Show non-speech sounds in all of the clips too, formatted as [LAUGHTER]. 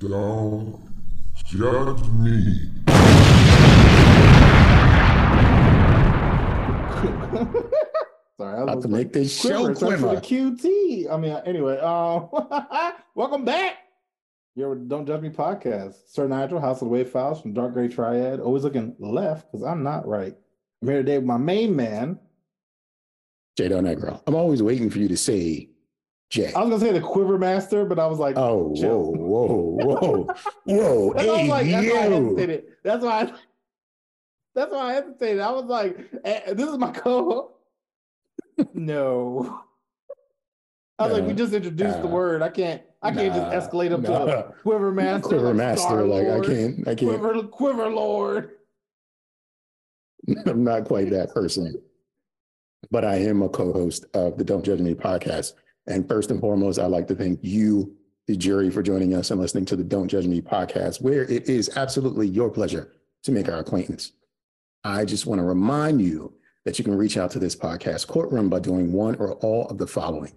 Don't judge me. [LAUGHS] Sorry, I was About to make this show Quiver, the. QT. I mean, anyway, um, [LAUGHS] welcome back. You're Don't Judge Me podcast. Sir Nigel, House of the Wave Files from Dark Gray Triad. Always looking left because I'm not right. I'm here today with my main man. J Del Negro. I'm always waiting for you to say I was gonna say the Quiver Master, but I was like, Oh, chill. whoa, whoa, whoa, whoa. [LAUGHS] That's why I was hey, like, that's why I hesitated. That's why I, that's why I hesitated. I was like, eh, this is my co. [LAUGHS] No. I was like, we just introduced the word. I can't I can't Nah. just escalate up to Nah. a Quiver Master. Quiver like Master, like I can't, I can't. Quiver Quiver Lord. [LAUGHS] I'm not quite that person, but I am a co-host of the Don't Judge Me podcast. And first and foremost, I'd like to thank you, the jury, for joining us and listening to the Don't Judge Me podcast, where it is absolutely your pleasure to make our acquaintance. I just want to remind you that you can reach out to this podcast courtroom by doing one or all of the following.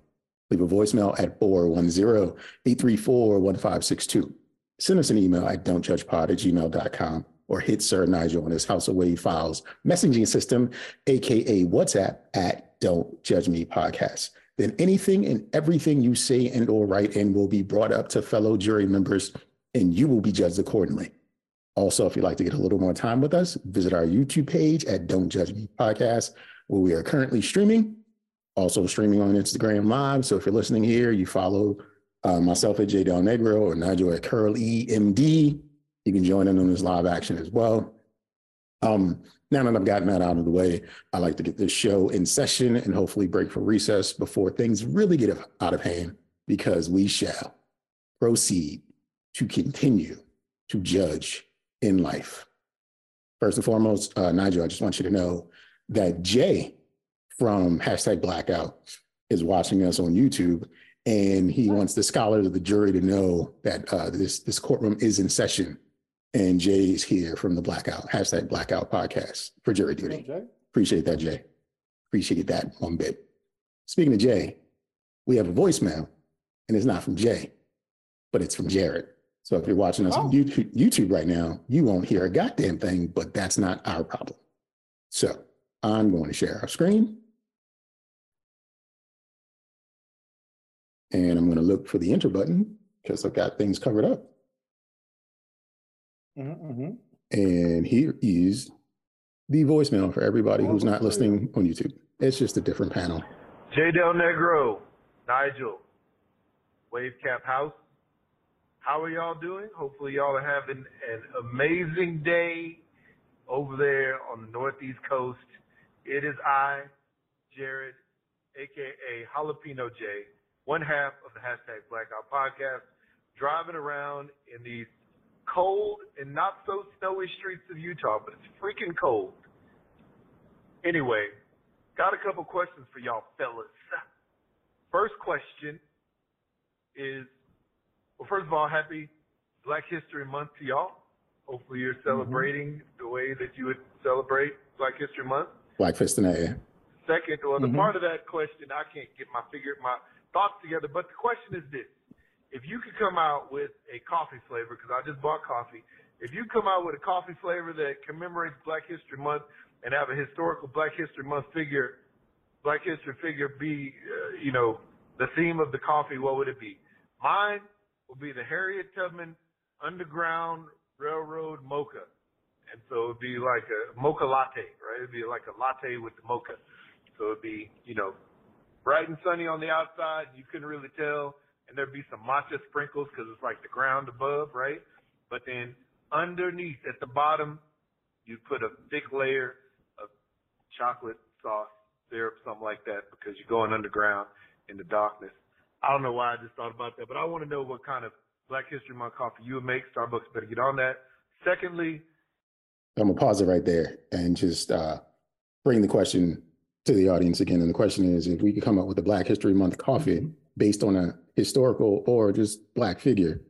Leave a voicemail at 410-834-1562. Send us an email at don'tjudgepod at gmail.com or hit Sir Nigel on his House Wave Files messaging system, aka WhatsApp at Don't Judge Me Podcast. Then anything and everything you say and or write in will be brought up to fellow jury members and you will be judged accordingly. Also, if you'd like to get a little more time with us, visit our YouTube page at Don't Judge Me Podcast, where we are currently streaming. Also streaming on Instagram Live. So if you're listening here, you follow uh, myself at J Del Negro or Nigel at Curl EMD. You can join in on this live action as well. Um, now that I've gotten that out of the way, I like to get this show in session and hopefully break for recess before things really get out of hand because we shall proceed to continue to judge in life. First and foremost, uh, Nigel, I just want you to know that Jay from hashtag blackout is watching us on YouTube and he wants the scholars of the jury to know that uh, this, this courtroom is in session and Jay's here from the blackout, hashtag blackout podcast for jury duty. Okay. Appreciate that, Jay. Appreciate that one bit. Speaking of Jay, we have a voicemail, and it's not from Jay, but it's from Jared. So if you're watching us Oh. on YouTube, YouTube right now, you won't hear a goddamn thing, but that's not our problem. So I'm going to share our screen. And I'm going to look for the enter button because I've got things covered up. Mhm, mhm. And here is the voicemail for everybody who's not listening on YouTube. It's just a different panel. J Del Negro, Nigel, Wave Cap House. How are y'all doing? Hopefully y'all are having an amazing day over there on the Northeast Coast. It is I, Jared, aka Jalapeno J, one half of the hashtag Blackout Podcast, driving around in these cold and not so snowy streets of Utah, but it's freaking cold. Anyway, got a couple questions for y'all fellas. First question is, well, first of all, happy Black History Month to y'all. Hopefully you're celebrating the way that you would celebrate Black History Month. Black Fist in the air. Second, well, the Mhm. part of that question, I can't get my figure, my thoughts together, but the question is this. If you could come out with a coffee flavor, because I just bought coffee, if you come out with a coffee flavor that commemorates Black History Month and have a historical Black History Month figure, Black History figure be, uh, you know, the theme of the coffee, what would it be? Mine will be the Harriet Tubman Underground Railroad Mocha. And so it'd be like a mocha latte, right? It'd be like a latte with the mocha. So it'd be, you know, bright and sunny on the outside. You couldn't really tell. And there'd be some matcha sprinkles because it's like the ground above, right? But then underneath at the bottom, you put a thick layer of chocolate sauce, syrup, something like that because you're going underground in the darkness. I don't know why I just thought about that, but I want to know what kind of Black History Month coffee you would make. Starbucks better get on that. Secondly, I'm gonna pause it right there and just uh, bring the question to the audience again. And the question is, if we could come up with a Black History Month coffee based on a historical or just Black figure,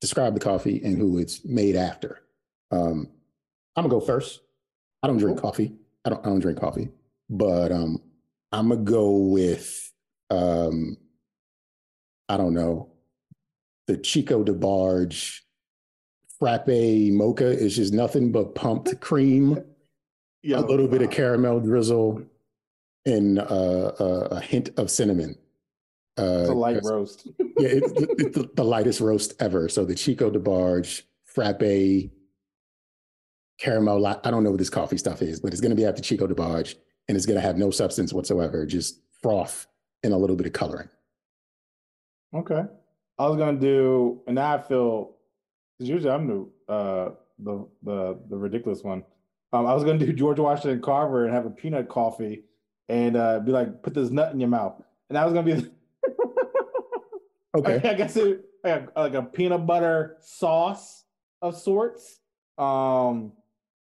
describe the coffee and who it's made after. Um, I'm gonna go first. I don't drink coffee. I don't. I don't drink coffee, but um, I'm gonna go with um, I don't know, the Chico DeBarge frappe mocha is just nothing but pumped [LAUGHS] cream, Yeah, a little bit of caramel drizzle, and uh, a, a hint of cinnamon. Uh, It's a light roast. [LAUGHS] yeah, it's, the- it's the, the lightest roast ever. So the Chico DeBarge frappe caramel. la- I don't know what this coffee stuff is, but it's going to be at the Chico DeBarge, and it's going to have no substance whatsoever, just froth and a little bit of coloring. Okay. I was gonna do, and now I feel because usually I'm the uh the the the ridiculous one. Um, I was gonna do [LAUGHS] George Washington Carver and have a peanut coffee and uh be like, put this nut in your mouth. And that was gonna be Okay. I guess it like a, like a peanut butter sauce of sorts. Um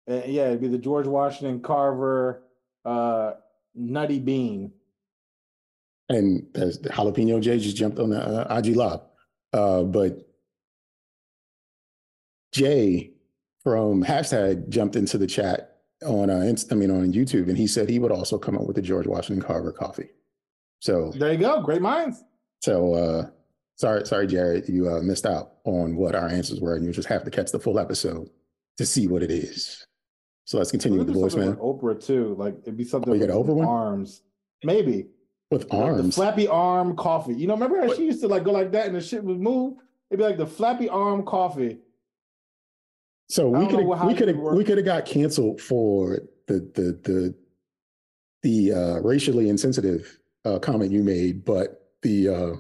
yeah, it'd be the George Washington Carver uh nutty bean. And as the jalapeno J just jumped on the uh, IG Live. Uh, but Jay from hashtag jumped into the chat on uh, I mean on YouTube, and he said he would also come up with the George Washington Carver coffee. So There you go, great minds. so uh, sorry sorry Jared, you uh, missed out on what our answers were, and you just have to catch the full episode to see what it is. So let's continue with the We'll do voicemail Oprah too. Like it'd be something Oh, you got with an Oprah one? arms. Maybe. with The arms. flappy arm coffee. You know, remember how she used to like go like that and the shit would move? It'd be like the flappy arm coffee. So we don't know could we you could work- we could have got canceled for the the the the uh, racially insensitive uh, comment you made, but the uh,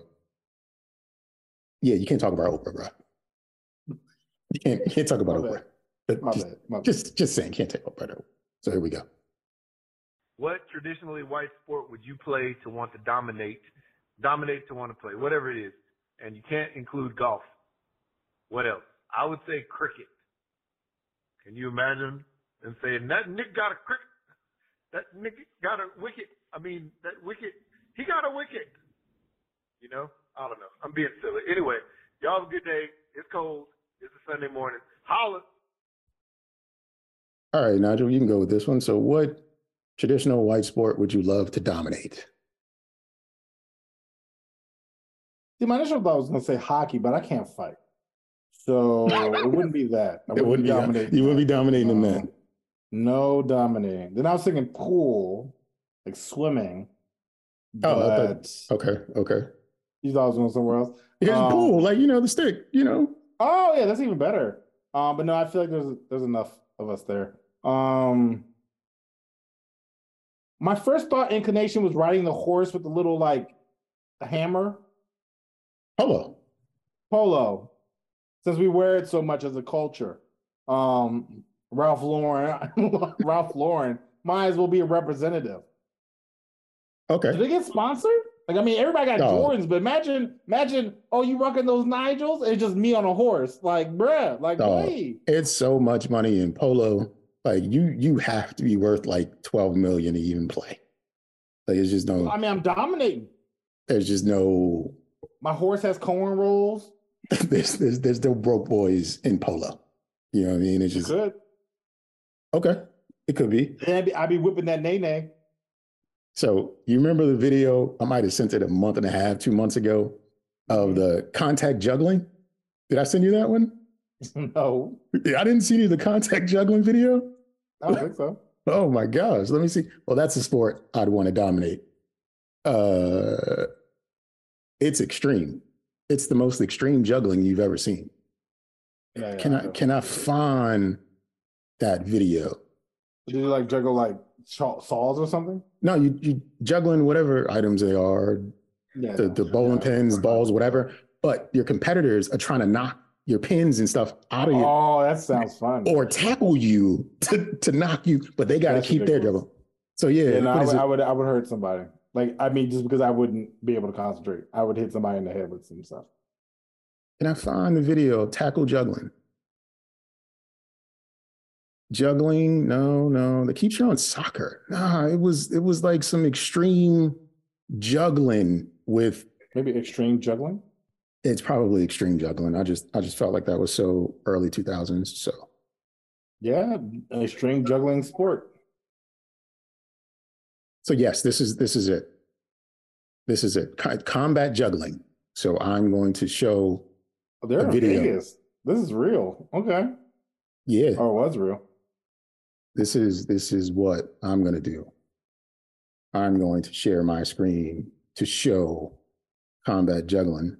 yeah, you can't talk about Oprah, bro. You can't you can't talk about My Oprah. bad. But My just, bad. My bad. just just saying, can't take Oprah. So here we go. What traditionally white sport would you play to want to dominate, dominate to want to play, whatever it is? And you can't include golf. What else? I would say cricket. Can you imagine and saying that Nick got a cricket? That Nick got a wicket. I mean, that wicket. He got a wicket. You know? I don't know. I'm being silly. Anyway, y'all have a good day. It's cold. It's a Sunday morning. Holla. All right, Nigel, you can go with this one. So, what traditional white sport would you love to dominate? See, my initial thought was gonna say hockey, but I can't fight. So it [LAUGHS] wouldn't be that. I It wouldn't be dominating you wouldn't be dominating them No. then. Um, no dominating. Then I was thinking pool, like swimming. Oh, But Okay, okay. You thought I was going somewhere else. Because Um, pool, like you know, the stick, you know. Oh yeah, that's even better. Um, but no, I feel like there's there's enough of us there. Um, my first thought inclination was riding the horse with the little like hammer Polo. polo, since we wear it so much as a culture. Um, Ralph Lauren, [LAUGHS] Ralph Lauren might as well be a representative. Okay. Did they get sponsored? Like, I mean, everybody got. Jordans, but imagine, imagine, oh, you rocking those Nigels? And it's just me on a horse. Like, bruh, like, hey. It's so much money in polo. Like you, you have to be worth like twelve million to even play. Like it's just no. I mean, I'm dominating. There's just no. My horse has cornrows. [LAUGHS] There's there's there's no broke boys in polo. You know what I mean? It's just Good. okay. It could be. Then I'd be, I'd be whipping that nay nay. So you remember the video? I might have sent it a month and a half, two months ago, of the contact juggling. Did I send you that one? [LAUGHS] no, I didn't see you the contact juggling video. I don't think so. Oh my gosh. Let me see. Well, that's a sport I'd want to dominate. Uh it's extreme. It's the most extreme juggling you've ever seen. Yeah, yeah, Can I know. can I find that video? Did you like juggle like saws or something? No, you you juggling whatever items they are, Yeah. the, the bowling yeah. pins, balls, whatever. But your competitors are trying to knock your pins and stuff out of you Oh, that sounds fun. or tackle you to, to knock you, but they got to keep their ridiculous. juggle. So yeah, yeah, no, I would. I would, I would hurt somebody. Like, I mean, just because I wouldn't be able to concentrate, I would hit somebody in the head with some stuff. Can I find the video tackle juggling? Juggling? No, no. They keep showing soccer. Nah, it was it was like some extreme juggling with Maybe extreme juggling. it's probably extreme juggling. I just I just felt like that was so early 2000s. So Yeah, extreme juggling sport. so yes, this is this is it. This is it. Co- Combat juggling. So I'm going to show oh, They're a video. Vegas. This is real. Okay. Yeah, Oh, it was real. This is this is what I'm gonna do. I'm going to share my screen to show combat juggling.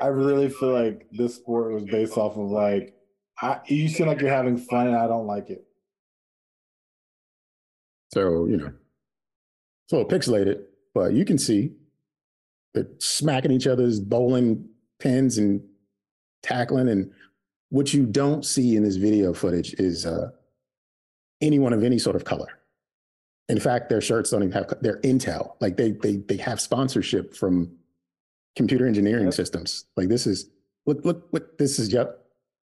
I really feel like this sport was based off of like, I, you seem like you're having fun, and I don't like it. So, you know, it's a little pixelated, but you can see they're smacking each other's bowling pins and tackling. And what you don't see in this video footage is uh, anyone of any sort of color. In fact, their shirts don't even have, they're Intel. Like they, they, they have sponsorship from computer engineering Yep. systems. Like this is, look, look, what this is, yep.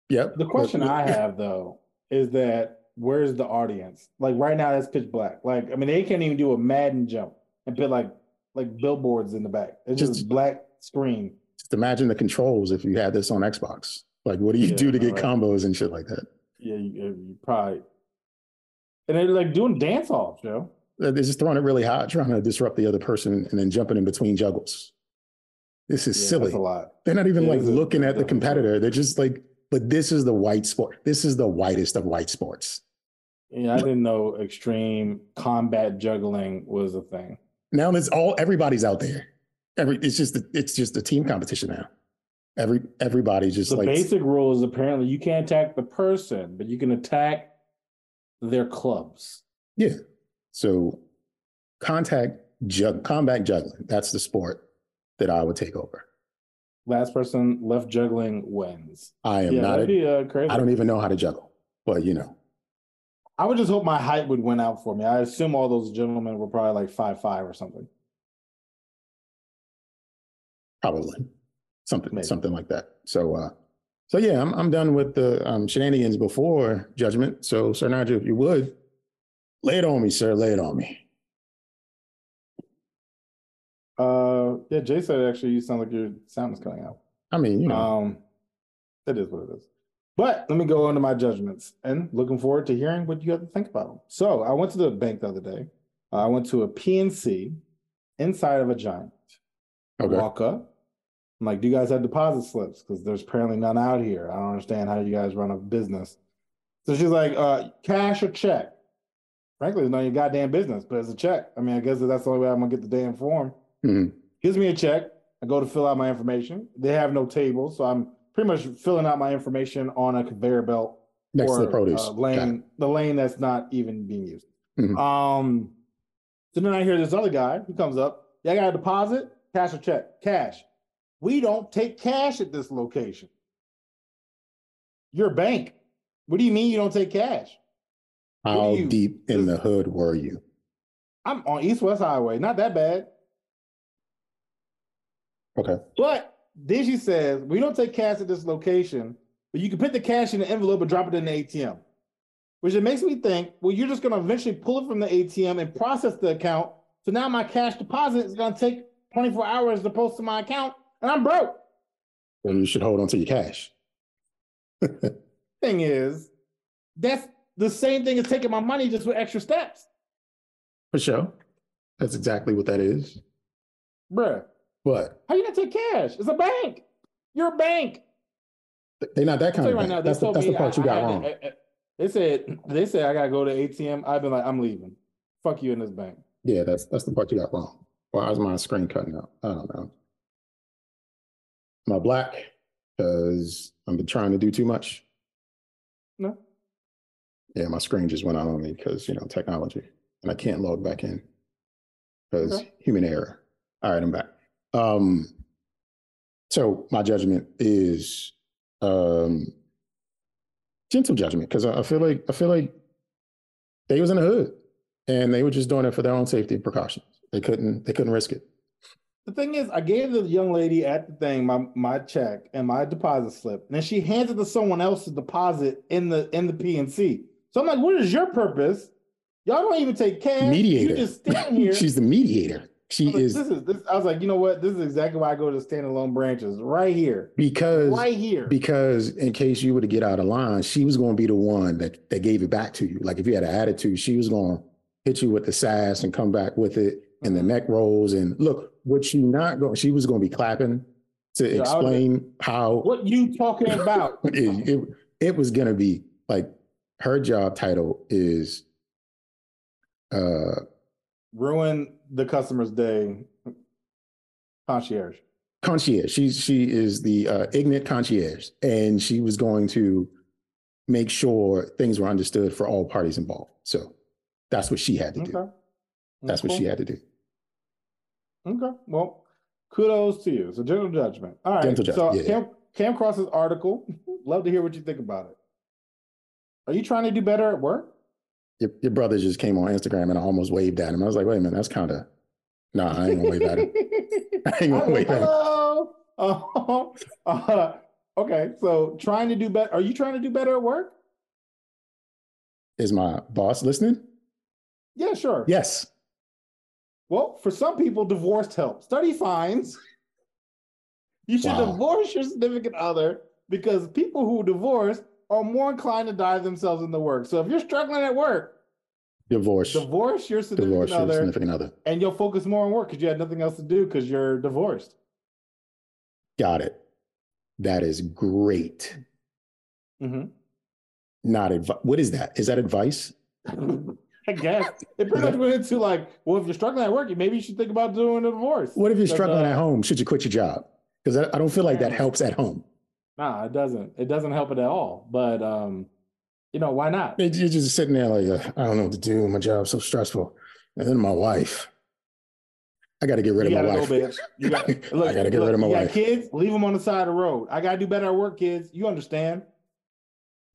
Yep. The question Look, I have though is that where's the audience? Like right now, it's pitch black. Like I mean, they can't even do a Madden jump and put like like billboards in the back. It's just, Just- black screen. Just imagine the controls if you had this on Xbox. Like, what do you Yeah, do to get right. combos and shit like that? Yeah, you, you probably. And they're like doing dance offs, yo. They're just throwing it really hot, trying to disrupt the other person and then jumping in between juggles. This is Yeah, silly. That's a lot. They're not even Yeah, like looking at the competitor. They're just like, but this is the white sport. This is the whitest of white sports. Yeah, I didn't know extreme combat juggling was a thing. Now it's all everybody's out there. Every it's just it's just a team competition now. Every everybody just The like basic rule is apparently you can't attack the person, but you can attack their clubs. yeah. So contact jug combat juggling. That's the sport that I would take over. Last person left juggling wins. I am yeah, not. that'd A, be uh, crazy. I don't even know how to juggle, but you know, I would just hope my height would win out for me. I assume all those gentlemen were probably like five five or something. probably something Maybe. something like that. So uh so yeah, I'm I'm done with the um, shenanigans before judgment. So Sir Nigel, if you would lay it on me, sir, lay it on me. Uh, yeah, Jay said actually you sound like your sound is cutting out. I mean, you know, Um, it is what it is. But let me go into my judgments and looking forward to hearing what you have to think about them. So I went to the bank the other day. I went to a PNC inside of a giant. Okay. Walk up. I'm like, do you guys have deposit slips? Because there's apparently none out here. I don't understand how you guys run a business. So she's like, uh, cash or check? Frankly, it's none of your goddamn business, but it's a check. I mean, I guess that's the only way I'm gonna get the damn form. Mhm. Gives me a check. I go to fill out my information. They have no table, so I'm pretty much filling out my information on a conveyor belt Next to the produce. uh, lane, the lane that's not even being used. Mhm. Um, so then I hear this other guy who comes up. Yeah, I got a deposit, cash or check, cash. We don't take cash at this location. You're a bank. What do you mean you don't take cash? How you- deep in the hood were you? I'm on East West Highway, not that bad. Okay. But then she says, we don't take cash at this location, but you can put the cash in the envelope and drop it in the ATM. Which it makes me think, well, you're just gonna eventually pull it from the ATM and process the account. So now my cash deposit is gonna take 24 hours to post to my account, and I'm broke. Well, you should hold on to your cash. [LAUGHS] Thing is, that's the same thing as taking my money just with extra steps. For sure. That's exactly what that is. Bruh, But how you gonna take cash? It's a bank. You're a bank. they're not that kind of you right now, That's the, that's me the part I- you got I wrong. I- I- They said they said I gotta go to ATM. I've been like, I'm leaving. Fuck you in this bank. Yeah, that's that's the part you got wrong. Why is my screen cutting out? I don't know. I black? Because I've been trying to do too much. No. Yeah, my screen just went out on me because you know technology, and I can't log back in because Okay. human error. All right, I'm back. Um, so my judgment is um, gentle judgment because I, I feel like I feel like they was in the hood and they were just doing it for their own safety precautions. They couldn't they couldn't risk it. The thing is, I gave the young lady at the thing my my check and my deposit slip, and then she hands it to someone else to deposit in the in the PNC. So I'm like, what is your purpose? Y'all don't even take cash. Mediator. You just stand [LAUGHS] here. She's the mediator. She like, is this is this. I was like, you know what? This is exactly why I go to standalone branches right here, because right here. because in case you were to get out of line, she was going to be the one that that gave it back to you. Like if you had an attitude, she was going to hit you with the sass and come back with it and the neck rolls. And look, what she not going, she was going to be clapping to Yeah, I was- explain how What you talking about? [LAUGHS] it, it, it was going to be like her job title is uh Ruin the customer's day. Concierge. concierge. She's she is the uh, ignorant concierge, and she was going to make sure things were understood for all parties involved. So that's what she had to do. That's what Cool. she had to do. Okay. Well, kudos to you. So general judgment. All right. Gentle so judgment, yeah. came across this article. [LAUGHS] Love to hear what you think about it. Are you trying to do better at work? Your, your brother just came on Instagram, and I almost waved at him. I was like, wait a minute, that's kind of nah. I ain't gonna wave at him. [LAUGHS] I ain't gonna wave at him. Hello. Oh, [LAUGHS] uh, okay. So trying to do better. Are you trying to do better at work? Is my boss listening? Yeah, sure. Yes. Well, for some people, divorce helps. Study finds you should Wow. divorce your significant other because people who divorce are more inclined to dive themselves in the work. So if you're struggling at work, Divorce. divorce your significant Divorce your other significant other. and you'll focus more on work because you had nothing else to do because you're divorced. Got it. That is great. hmm Not advice. What is that? Is that advice? [LAUGHS] I guess [LAUGHS] it pretty much went into like, well, if you're struggling at work, maybe you should think about doing a divorce. What if you're 'Cause, struggling uh, at home? Should you quit your job? Because I, I don't feel like that helps at home. Nah, it doesn't. It doesn't help it at all. But um, you know, why not? You're just sitting there like, uh, I don't know what to do. My job's so stressful. And then my wife. I got to get rid You of my wife. go, bitch. You got [LAUGHS] look, I got to get look, rid of my wife. Got kids, leave them on the side of the road. I gotta do better at work, kids. You understand?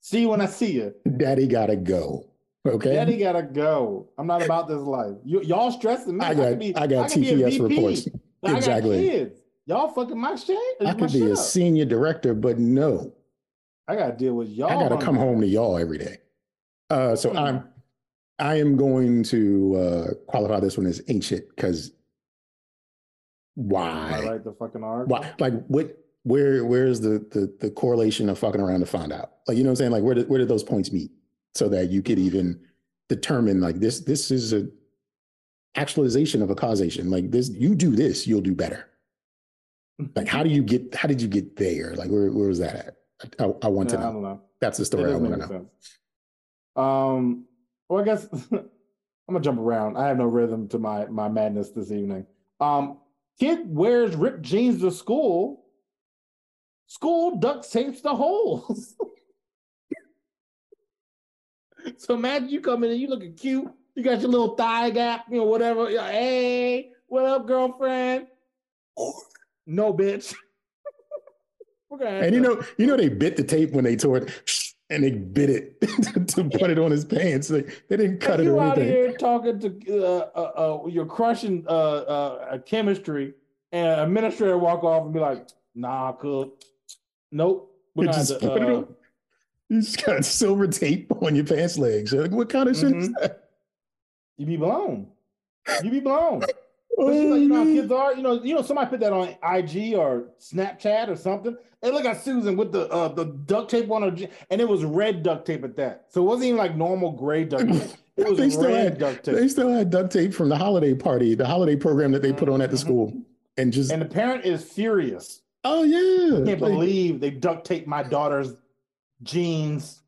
See you when I see you. Daddy got to go. Okay. Daddy gotta go. I'm not about this life. You, y'all stressing me. I got, be- I got a TPS reports. I Exactly. Y'all fucking my shit. I could be a up. senior director, but no, I gotta deal with y'all. I got to come home to y'all every day. Uh, so Hmm. I'm, I am going to uh, qualify this one as ancient because why? I write the fucking article. Why? Like what? Where? Where's the the the correlation of fucking around to find out? Like you know what I'm saying? Like where did where did those points meet so that you could even determine like this? This is a actualization of a causation. Like this, you do this, you'll do better. Like how do you get? How did you get there? Like where where was that at? I, I want Yeah, to I know. don't know. That's the story I want to know. Um, well, I guess [LAUGHS] I'm gonna jump around. I have no rhythm to my my madness this evening. Um, kid wears ripped jeans to school. School duct tapes the holes. [LAUGHS] [LAUGHS] so imagine you come in and you looking cute. You got your little thigh gap, you know, whatever. You're like, hey, what up, girlfriend? [LAUGHS] No, bitch. [LAUGHS] We're gonna have And you know, you know, they bit the tape when they tore it, and they bit it to put it on his pants. They, they didn't cut And it you or out anything. here talking to uh, uh, uh, your crushing uh, uh, chemistry, and an administrator walk off and be like, "Nah, cook, nope." We're You gonna just to, put it uh, on. You [LAUGHS] just got silver tape on your pants legs. Like, what kind of shit is Mhm. that? you be blown. You be blown. [LAUGHS] Oh, But you know, how kids are. You know, you know, somebody put that on IG or Snapchat or something. And look at Susan with the uh, the duct tape on her, and it was red duct tape at that. So it wasn't even like normal gray duct tape. It was [LAUGHS] They still red had- duct tape. They still had duct tape from the holiday party, the holiday program that they put on at the Mhm. school, and just and the parent is furious. oh yeah, I can't Like, believe they duct taped my daughter's jeans.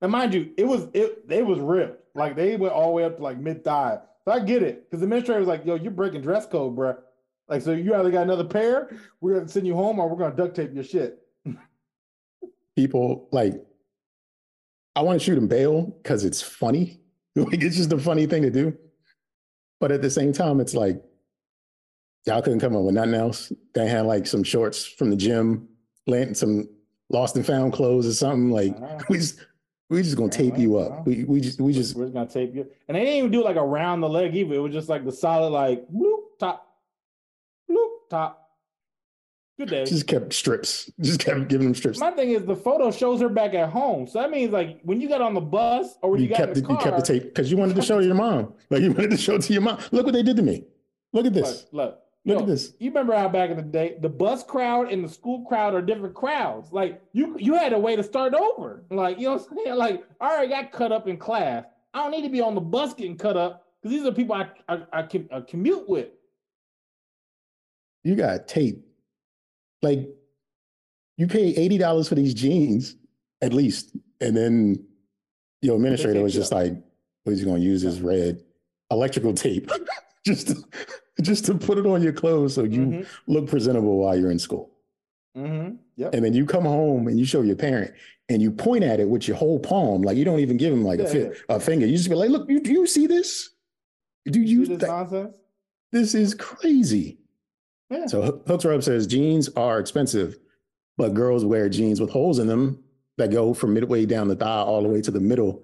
now, mind you, it was it it was ripped. Like they went all the way up to like mid thigh. So I get it. Because the administrator was like, yo, you're breaking dress code, bro. Like, so you either got another pair, we're gonna send you home, or we're gonna duct tape your shit. [LAUGHS] people like I want to shoot him bail because it's funny. [LAUGHS] Like it's just a funny thing to do. But at the same time, it's like y'all couldn't come up with nothing else. They had like some shorts from the gym, some lost and found clothes or something. Like Ah. we just we just gonna tape you up. We we just we just We're just gonna tape you. And they didn't even do like around the leg either. It was just like the solid, like bloop top, bloop top. Good day. just kept strips. Just kept giving them strips. My thing is the photo shows her back at home. So that means like when you got on the bus or when you, You got kept the, the you kept the tape because you wanted to show to your mom. Like you wanted to show to your mom. Look what they did to me. Look at this. Look, look, Look yo, at this. You remember how back in the day, the bus crowd and the school crowd are different crowds. Like you, you had a way to start over. Like you know, what I'm saying? Like all right, got cut up in class. I don't need to be on the bus getting cut up because these are people I I, I, com- I commute with. You got tape. Like you pay eighty dollars for these jeans at least, and then your administrator was just like, "What is he going to use this red electrical tape [LAUGHS] just to, [LAUGHS] just to put it on your clothes so you Mhm, look presentable while you're in school." mhm, Yep. And then you come home and you show your parent and you point at it with your whole palm, like you don't even give him like a, fi- yeah. a finger. You just be like, "Look, you, do you see this? Do you? See this th- nonsense? this is crazy." Yeah. So Ho- Hooks Rub says jeans are expensive, but girls wear jeans with holes in them that go from midway down the thigh all the way to the middle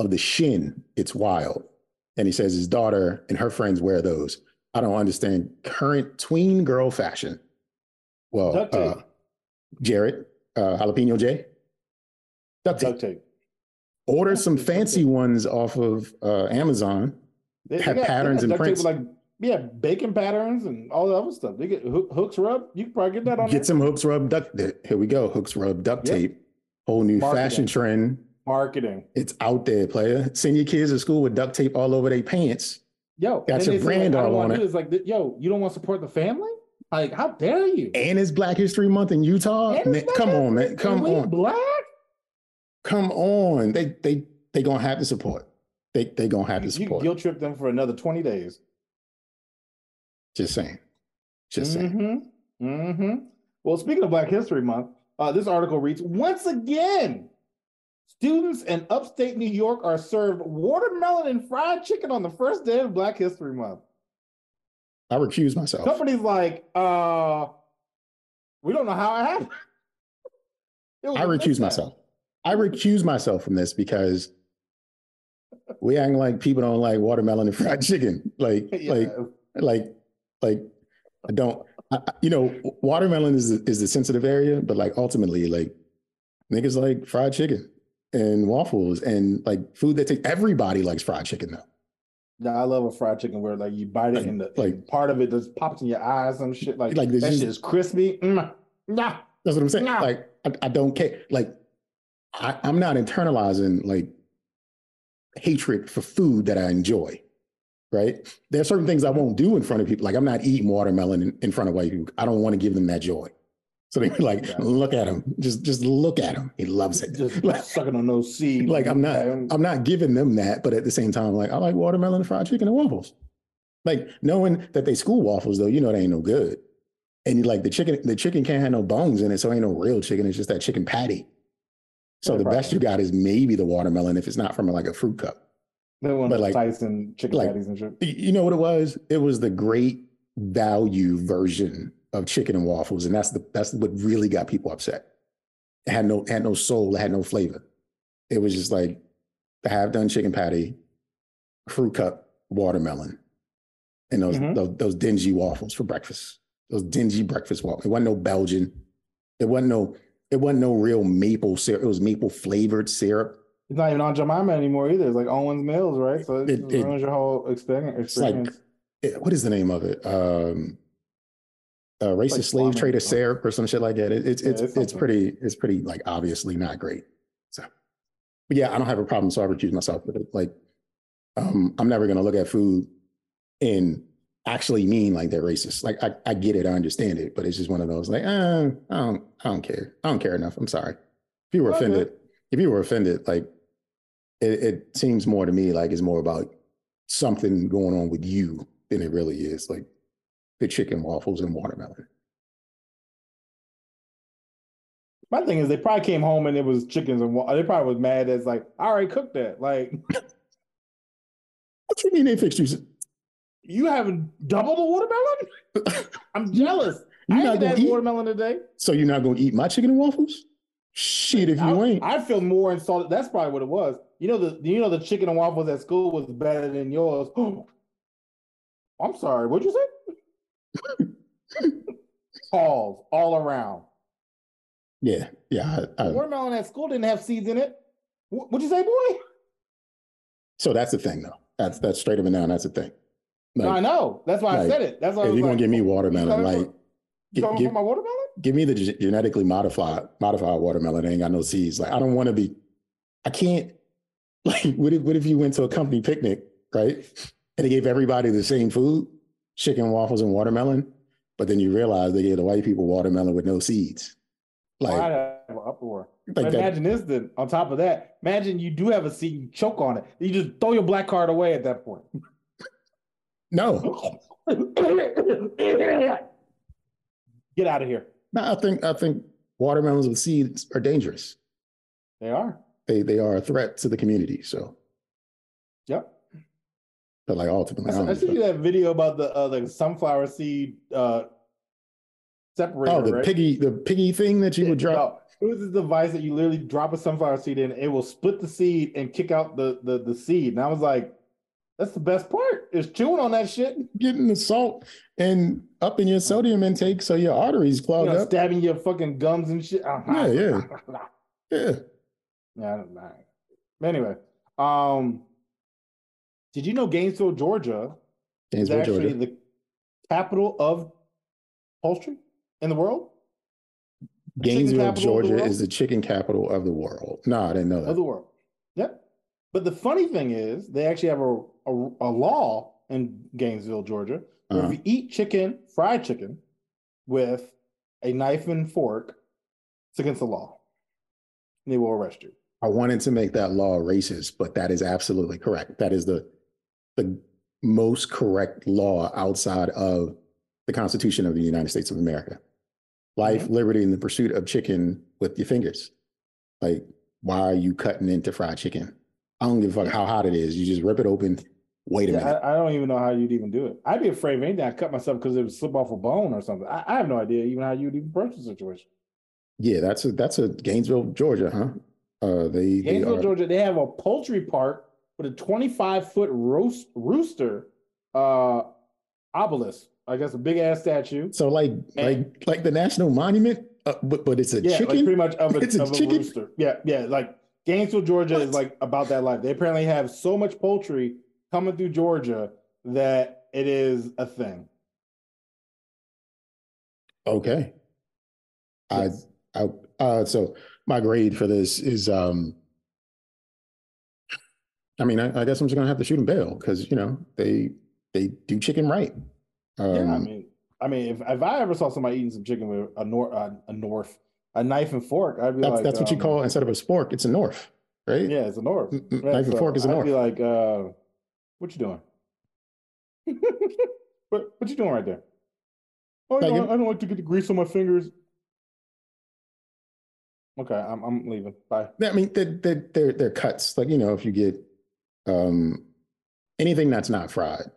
of the shin. It's wild. And he says his daughter and her friends wear those. I don't understand current tween girl fashion. Well, Duct tape. uh, Jared, uh, Jalapeno J, duct tape. Duct tape. Order some fancy ones off of uh, Amazon. They, they have got- they patterns got and duct tape prints. Like yeah, bacon patterns and all the other stuff. They get hook, hooks rub. You can probably get that on Get some hooks rub duct. Here we go. Hooks rub duct Yep. tape. Whole new Marketing. fashion trend. marketing. It's out there, player. Send your kids to school with duct tape all over their pants. Yo, Got your brand like, all on it. this. Like, yo, you don't want to support the family? Like, how dare you? And it's Black History Month in Utah. Man, come on, man. Come on. Black? Come on. They they they gonna have to support. They they gonna have to support. you guilt trip them for another 20 days. Just saying. Just saying. Mm-hmm. Mm-hmm. Well, speaking of Black History Month, uh, this article reads once again, students in upstate New York are served watermelon and fried chicken on the first day of Black History Month. I recuse myself. Companies like, uh, we don't know how it happened. [LAUGHS] It I recuse myself. I recuse myself from this because we act like people don't like watermelon and fried chicken. Like, [LAUGHS] Yeah. like, like, like, I don't. I- you know, watermelon is is the sensitive area, but like ultimately, like niggas like fried chicken and waffles and like food that take everybody likes fried chicken though. Yeah, I love a fried chicken where like you bite it Like- and the like- and part of it just pops in your eyes, some shit like, Like, that just- shit is crispy. Mm, nah. That's what I'm saying. No. Like, I, I don't care. Like, I, I'm not internalizing like hatred for food that I enjoy. Right? There are certain things I won't do in front of people. Like, I'm not eating watermelon in, in front of white people. I don't want to give them that joy. So they be like, look at him. Just, just look at him. He loves it. Just [LAUGHS] Like, sucking on those seeds. like I'm not, I'm not giving them that, but at the same time, like I like watermelon fried chicken and waffles. Like knowing that they school waffles though, you know they ain't no good. And you like the chicken, the chicken can't have no bones in it, so ain't no real chicken. It's just that chicken patty. So Yeah, the best you got is maybe the watermelon if it's not from like a fruit cup. But, like- Tyson chicken like- patties and shit. You know what it was? It was the great value version of chicken and waffles, and that's the that's what really got people upset. It had no had no soul, it had no flavor. It was just like the half done chicken patty, fruit cup, watermelon, and those, Mhm. those those dingy waffles for breakfast. Those dingy breakfast waffles. It wasn't no Belgian. It wasn't no. It wasn't no real maple syrup. It was maple flavored syrup. It's not even Aunt Jemima anymore either. It's like Owens Mills, right? So it, It- just it- ruins your whole experience. It's like- what is the name of it? Um, uh, racist like slave trader syrup or some shit like that. It, it's Yeah, it's it's it's pretty it's pretty like obviously not great. So, but yeah, I don't have a problem. So I recuse myself with it. Like, um, I'm never gonna look at food and actually mean like they're racist. Like I, I get it, I understand it, but it's just one of those like, uh, I don't I don't care. I don't care enough. I'm sorry. If you were Okay. offended, if you were offended, like it, it seems more to me like it's more about something going on with you than it really is like the chicken waffles and watermelon. My thing is, they probably came home and it was chickens and wa- they probably was mad as like, I already cooked that. Like, [LAUGHS] What you mean they fixed you? you haven't doubled the watermelon? [LAUGHS] I'm jealous. You're I not gonna eat. watermelon today. So you're not gonna eat my chicken and waffles? Shit, if you I, ain't. I feel more insulted. That's probably what it was. You know the you know the chicken and waffles at school was better than yours. [GASPS] I'm sorry. What'd you say? [LAUGHS] Pause all around. yeah, yeah. I- I- Watermelon at school didn't have seeds in it. What'd you say, boy? so that's the thing, though. That's that's straight up and down. That's the thing. No, I know. That's why I said it. That's why if you're gonna give me "You watermelon, coming for- like you give, my watermelon? give me the ge- genetically modified modified watermelon. It ain't got no seeds. Like I don't want to be. I can't. [LAUGHS] Like, what if what if you went to a company picnic, right? and they gave everybody the same food, chicken, waffles, and watermelon. But then you realize they gave the white people watermelon with no seeds. Like I'd Like, have an uproar. like But that, imagine this then. On top of that, imagine you do have a seat, you choke on it. You just throw your black card away at that point. [LAUGHS] no, [LAUGHS] Get out of here. no, I think I think watermelons with seeds are dangerous. They are. They they are a threat to the community. So, Yep. But like ultimately, I, I I you that video about the uh, the sunflower seed uh separator. oh, the right? piggy the piggy thing that you would drop. No, it was this device that you literally drop a sunflower seed in, it will split the seed and kick out the the, the seed. And I was like, that's the best part is chewing on that shit. Getting the salt and up in your sodium intake so your arteries clog know, up. stabbing your fucking gums and shit. Yeah, yeah. [LAUGHS] Yeah. Yeah, I don't know. Anyway, um, did you know Gainesville, Georgia, is actually Georgia. the capital of poultry in the world? Gainesville, of the Georgia world? is the chicken capital of the world. No, I didn't know that. Of the world. Yep. But the funny thing is, they actually have a, a, a law in Gainesville, Georgia, where Uh-huh. if you eat chicken, fried chicken, with a knife and fork, it's against the law. They will arrest you. I wanted to make that law racist, but that is absolutely correct. That is the the most correct law outside of the Constitution of the United States of America. Life, Mm-hmm. liberty, and the pursuit of chicken with your fingers. Like, why are you cutting into fried chicken? I don't give a fuck how hot it is. You just rip it open. Wait a Yeah, minute. I, I don't even know how you'd even do it. I'd be afraid of anything. I cut myself because it would slip off a bone or something. I, I have no idea even how you'd even approach the situation. yeah, that's a that's a Gainesville, Georgia, huh? Uh, they, they Gainesville, are, Georgia, they have a poultry park with a 25 foot roast rooster uh obelisk. I guess a big ass statue. so like like like the national monument, uh, but but it's a Yeah, like chicken. pretty much of a, [LAUGHS] It's a of a chicken? rooster. Yeah, yeah. Like Gainesville, Georgia is like about that life. They apparently have so much poultry coming through Georgia that it is a thing. Okay. Yes. I, I, uh, so my grade for this is, um, I mean, I, I guess I'm just gonna have to shoot them bail because, you know, they, they do chicken right. Um, yeah, I mean, I mean, if, if I ever saw somebody eating some chicken with a nor uh, a north a knife and fork, I'd be that's, like, that's what you um, call, instead of a spork, it's a north, right? Yeah, it's a north. N- n- Yeah, Knife and so fork is a I'd north. be like, uh, what you doing? [LAUGHS] what what you doing right there? Oh, no, it- I don't like to get the grease on my fingers. Okay, I'm I'm leaving. Bye. I mean, they're, they're, they're, they're cuts. Like, you know, if you get, um, anything that's not fried,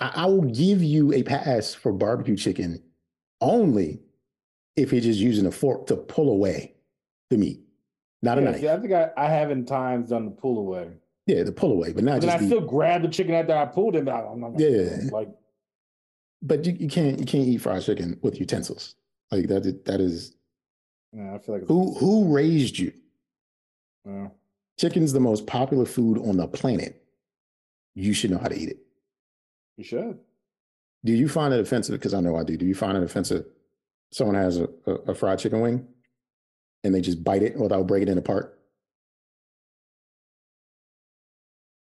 I, I will give you a pass for barbecue chicken only if you're just using a fork to pull away the meat, not a knife. see, I think I, I have in times done the pull away. Yeah, the pull away, but not But I the, still grab the chicken after I pulled it. but I- I'm not Yeah. like but you, you can't you can't eat fried chicken with utensils. Like that is- that is yeah, I feel like who who raised you? yeah. Chicken's the most popular food on the planet. You should know how to eat it. you should. Do you find it offensive? Because I know I do. Do you find it offensive? Someone has a, a, a fried chicken wing and they just bite it without breaking it apart.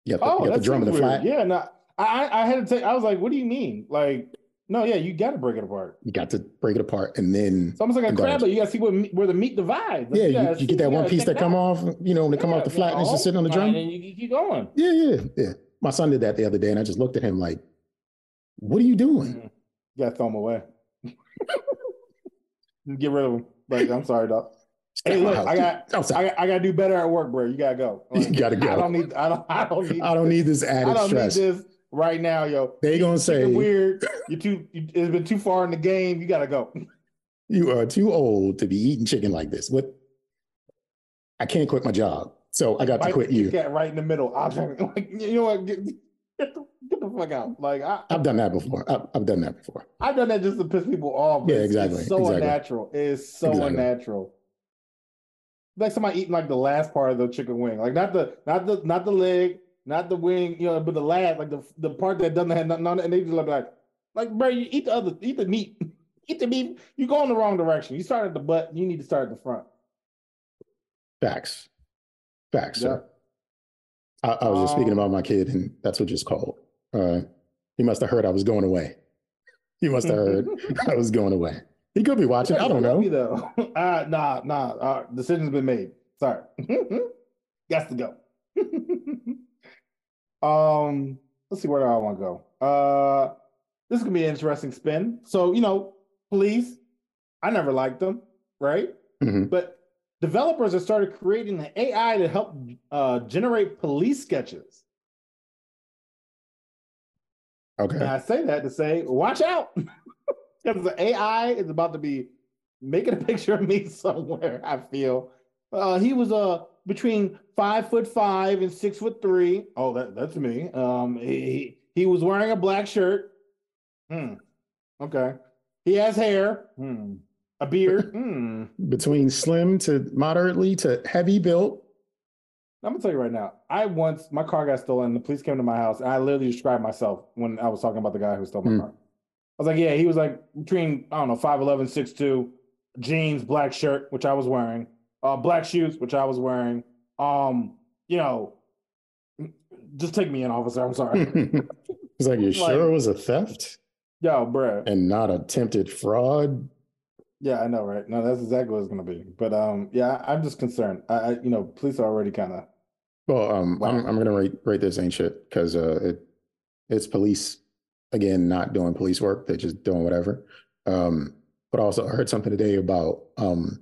You got the, Oh, you got the drum and the flat. Yeah, no, I I I had to take. I was like, what do you mean? Like, no, yeah, you got to break it apart. You got to break it apart and then It's almost like a crab, but you got to see where where the meat divides. Like, yeah, you, gotta you get that one piece that come off. You know, when they come off the Yeah, flat and it's just sitting on the drum. And you you keep going. Yeah, yeah, yeah. My son did that the other day, and I just looked at him like, "What are you doing?" Mm. You got to throw them away. [LAUGHS] Get rid of them. Like, I'm sorry, dog. Hey, look, I got- I got, I got to do better at work, bro. You gotta go. [LAUGHS] You gotta go. I don't need. I don't. I don't need. I don't need this I added don't stress. need this right now, yo. They gonna say weird. You're too. You, it's been too far in the game. You gotta go. you are too old to be eating chicken like this. What? I can't quit my job, so I got to quit you. Kat right in the middle. Try, [LAUGHS] like, you know what? Get, get, the, get the fuck out. Like I, I've done that before. I've, I've done that before. I've done that just to piss people off. Yeah, exactly, It's so exactly. unnatural. It is so Exactly. unnatural. Like somebody eating like the last part of the chicken wing, like not the not the not the leg, not the wing, you know, but the last, like the the part that doesn't have nothing on it, and they just look like, like bro, you eat the other, eat the meat, [LAUGHS] eat the meat. You go in the wrong direction. You start at the butt. You need to start at the front. Facts. Facts. Yeah. Sir. I, I was just speaking Um, about my kid, and that's what just called. Uh, he must have heard I was going away. He must have heard [LAUGHS] [LAUGHS] I was going away. He could be watching. I don't know. though. Uh, nah, nah. Uh, decision's been made. Sorry. Got to go. Um, let's see where do I want to go. Uh, this is gonna be an interesting spin. So you know, police. I never liked them, right? Mhm. But developers have started creating the AI to help uh, generate police sketches. Okay. And I say that to say, watch out. [LAUGHS] Because the AI is about to be making a [LAUGHS] picture of me somewhere, I feel. Uh, he was uh between five foot five and six foot three. Oh, that, that's me. Um he, he was wearing a black shirt. Hmm. Okay. He has hair. Hmm. A beard. Hmm. Between slim to moderately to heavy built. I'm gonna tell you right now. I once my car got stolen. The police came to my house, and I literally described myself when I was talking about the guy who stole my Hmm. car. I was like, "Yeah, he was like between I don't know 5'11", 6'2", jeans, black shirt, which I was wearing, uh, black shoes, which I was wearing. Um, you know, just take me in, officer. I'm sorry, [LAUGHS] It's like, you Like- sure it was a theft yo, bruh. and not attempted fraud? Yeah, I know, right? No, that's exactly what it's gonna be. But um, yeah, I, I'm just concerned. I, I, you know, police are already kind of Well, um, Wow. I'm I'm gonna rate rate this ain't shit because uh, it it's police again not doing police work. They're just doing whatever. Um, but also I heard something today about um,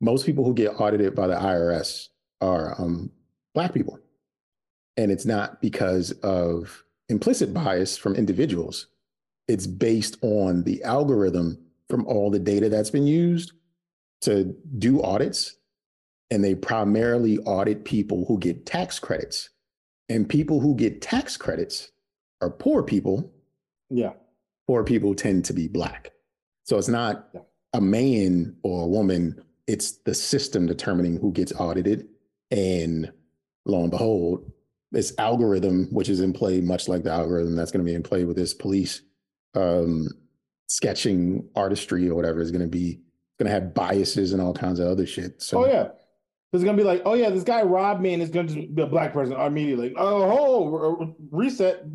most people who get audited by the IRS are um, black people, and it's not because of implicit bias from individuals. It's based on the algorithm from all the data that's been used to do audits and they primarily audit people who get tax credits. And people who get tax credits are poor people. yeah. Poor people tend to be black. So it's not Yeah. a man or a woman, it's the system determining who gets audited. And lo and behold, this algorithm, which is in play, much like the algorithm that's going to be in play with this police um, sketching artistry or whatever, is going to be going to have biases and all kinds of other shit. So Oh yeah. It's gonna be like, oh yeah, this guy robbed me, and it's gonna be a black person immediately. Oh, oh reset. [LAUGHS]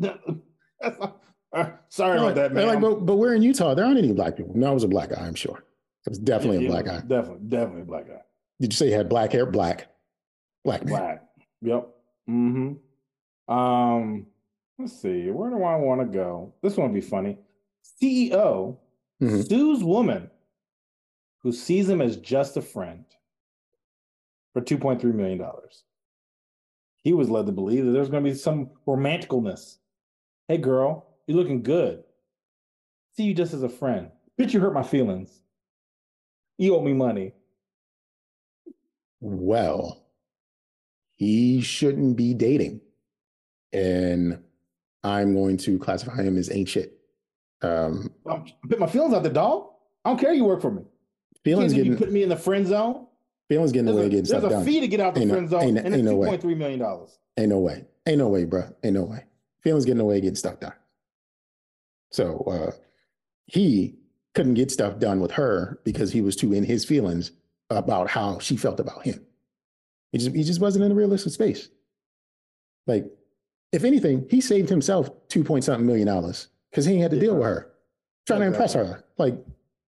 Sorry about that, man. like, but, but we're in Utah. There aren't any black people. No, I was a black guy, I'm sure. It was definitely a black guy. Definitely, definitely a black guy. Did you say he had black hair? Black. Black man. Black. Yep. Mm-hmm. Um, let's see. Where do I want to go? This one will be funny. CEO Mhm. sues woman who sees him as just a friend for $2.3 million. He was led to believe that there's going to be some romanticalness. Hey, girl, you're looking good. See you just as a friend. Bitch, you hurt my feelings. You owe me money. Well, he shouldn't be dating. And I'm going to classify him as ain't shit. Um, Um, put my feelings out the dog. I don't care. You work for me. feelings you put me in the friend zone. feelings getting away getting there's a done. fee to get out the Ain't no- friend zone, ain't- and it's no two way. point three million dollars. Ain't no way. Ain't no way, bro. Ain't no way. Feelings getting away getting stuff done. So uh, he couldn't get stuff done with her because he was too in his feelings about how she felt about him. He just he just wasn't in a realistic space. Like, if anything, he saved himself two point something million dollars because he had to deal with her, trying to impress her, like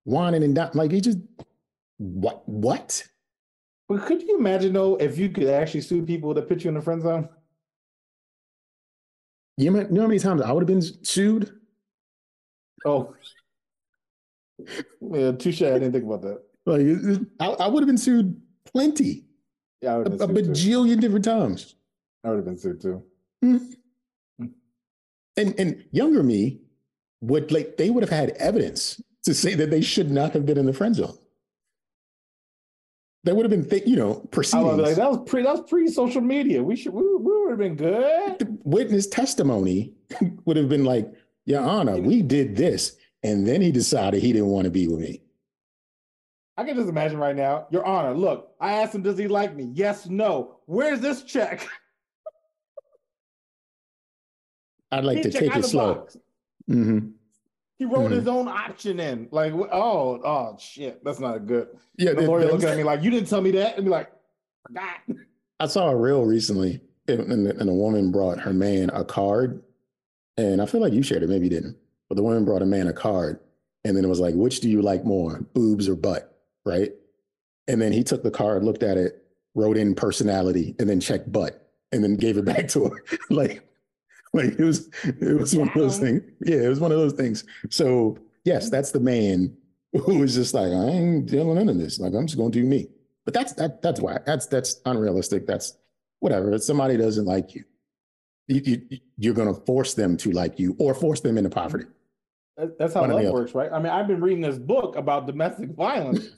whining and down. Like he just what what? But could you imagine though if you could actually sue people that put you in the friend zone? You know how many times I would have been sued? Oh, yeah, touche. I didn't think about that. Like I, I would have been sued plenty, Yeah, I a, would a have been sued too. bajillion different times. I would have been sued too. Hmm. Hmm. And and younger me would like they would have had evidence to say that they should not have been in the friend zone. There would have been, th- you know, I would have proceedings, like, that was pre. That was pre social media. We should. We, we would have been good. The witness testimony [LAUGHS] would have been like, "Your Honor, we did this," and then he decided he didn't want to be with me. I can just imagine right now, Your Honor. Look, I asked him, does he like me? Yes, no. Where's this check? [LAUGHS] I'd like He to take it slow. box. hmm He wrote Mhm. his own option in. Like, oh, oh, shit, that's not good. Yeah, The lawyer looking at me [LAUGHS] like, you didn't tell me that, and be like, forgot. I saw a reel recently and, and, and a woman brought her man a card, and I feel like you shared it, maybe you didn't, but the woman brought a man a card, and then it was like, which do you like more, boobs or butt, right? And then he took the card, looked at it, wrote in personality, and then checked butt, and then gave it [LAUGHS] back to her. like, like it was, it was one of those things. Yeah, it was one of those things. So yes, that's the man who was just like, I ain't dealing into this. Like, I'm just gonna do me. But that's that that's why that's that's unrealistic. That's whatever. If somebody doesn't like you, you, you you're gonna force them to like you or force them into poverty. That- That's how One love works, right? I mean, I've been reading this book about domestic [LAUGHS] violence,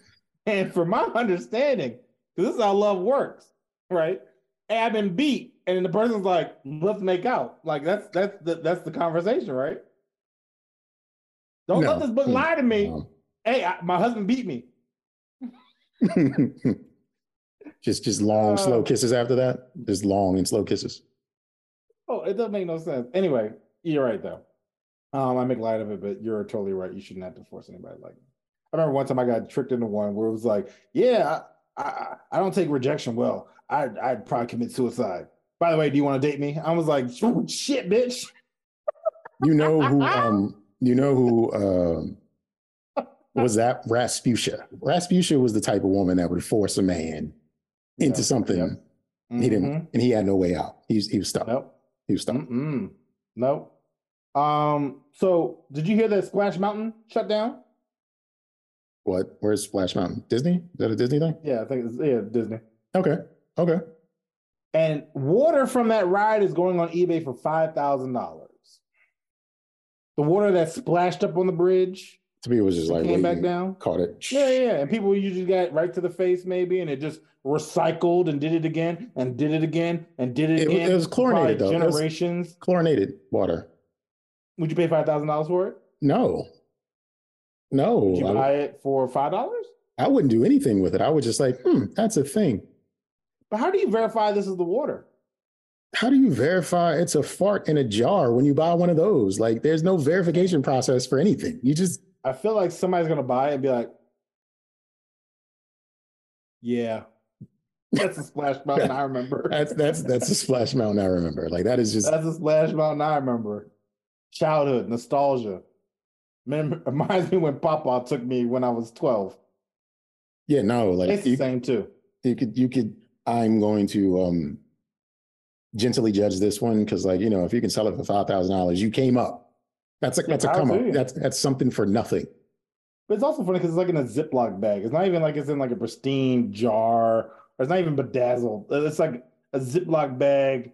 and from my understanding, 'cause this is how love works, right? Ab and I've been beat, and the person's like, "Let's make out." Like that's that's the that's the conversation, right? Don't let this book Mm. lie to me. Um, Hey, I, my husband beat me. [LAUGHS] just just long, slow Uh, kisses after that. Just long and slow kisses. Oh, it doesn't make no sense. Anyway, you're right though. Um, I make light of it, but you're totally right. You shouldn't have to force anybody like. I remember one time I got tricked into one where it was like, "Yeah, I, I, I don't take rejection well. I'd, I'd probably commit suicide." By the way, do you want to date me? I was like, "Shit, bitch." You know who um you know who um was that Rasputia. Rasputia was the type of woman that would force a man into Yeah, something yeah. he didn't Mhm. and he had no way out. He was he was stuck. Nope. He was stuck. Mm-mm. Nope. Um. So, did you hear that Splash Mountain shut down? What? Where's Splash Mountain? Disney? Is that a Disney thing? Yeah, I think it's yeah Disney. Okay. Okay. And water from that ride is going on eBay for five thousand dollars. The water that splashed up on the bridge To me, it was just like came back down. caught it. Yeah, yeah. And people usually got right to the face, maybe, and it just recycled and did it again and did it again and did it It again. it was chlorinated, though. It was- Generations. Chlorinated water. Would you pay five thousand dollars for it? No. No. Would you I, buy it for five dollars? I wouldn't do anything with it. I would just like, hmm, that's a thing. But how do you verify this is the water? How do you verify it's a fart in a jar when you buy one of those? Like, there's no verification process for anything. You just, I feel like somebody's gonna buy it and be like, "Yeah, that's a Splash Mountain I [LAUGHS] remember. that's that's that's a splash mountain I remember. Like that is just That's a Splash Mountain I remember. Childhood nostalgia. Mem- [LAUGHS] Reminds me when Papa took me when I was twelve. yeah, no, like It's the same too. you could you could I'm going to um gently judge this one because like, you know, if you can sell it for five thousand dollars, you came up. That's like Yeah, that's a come up. That's that's something for nothing. But it's also funny because it's like in a Ziploc bag. It's not even like it's in like a pristine jar, or it's not even bedazzled. It's like a Ziploc bag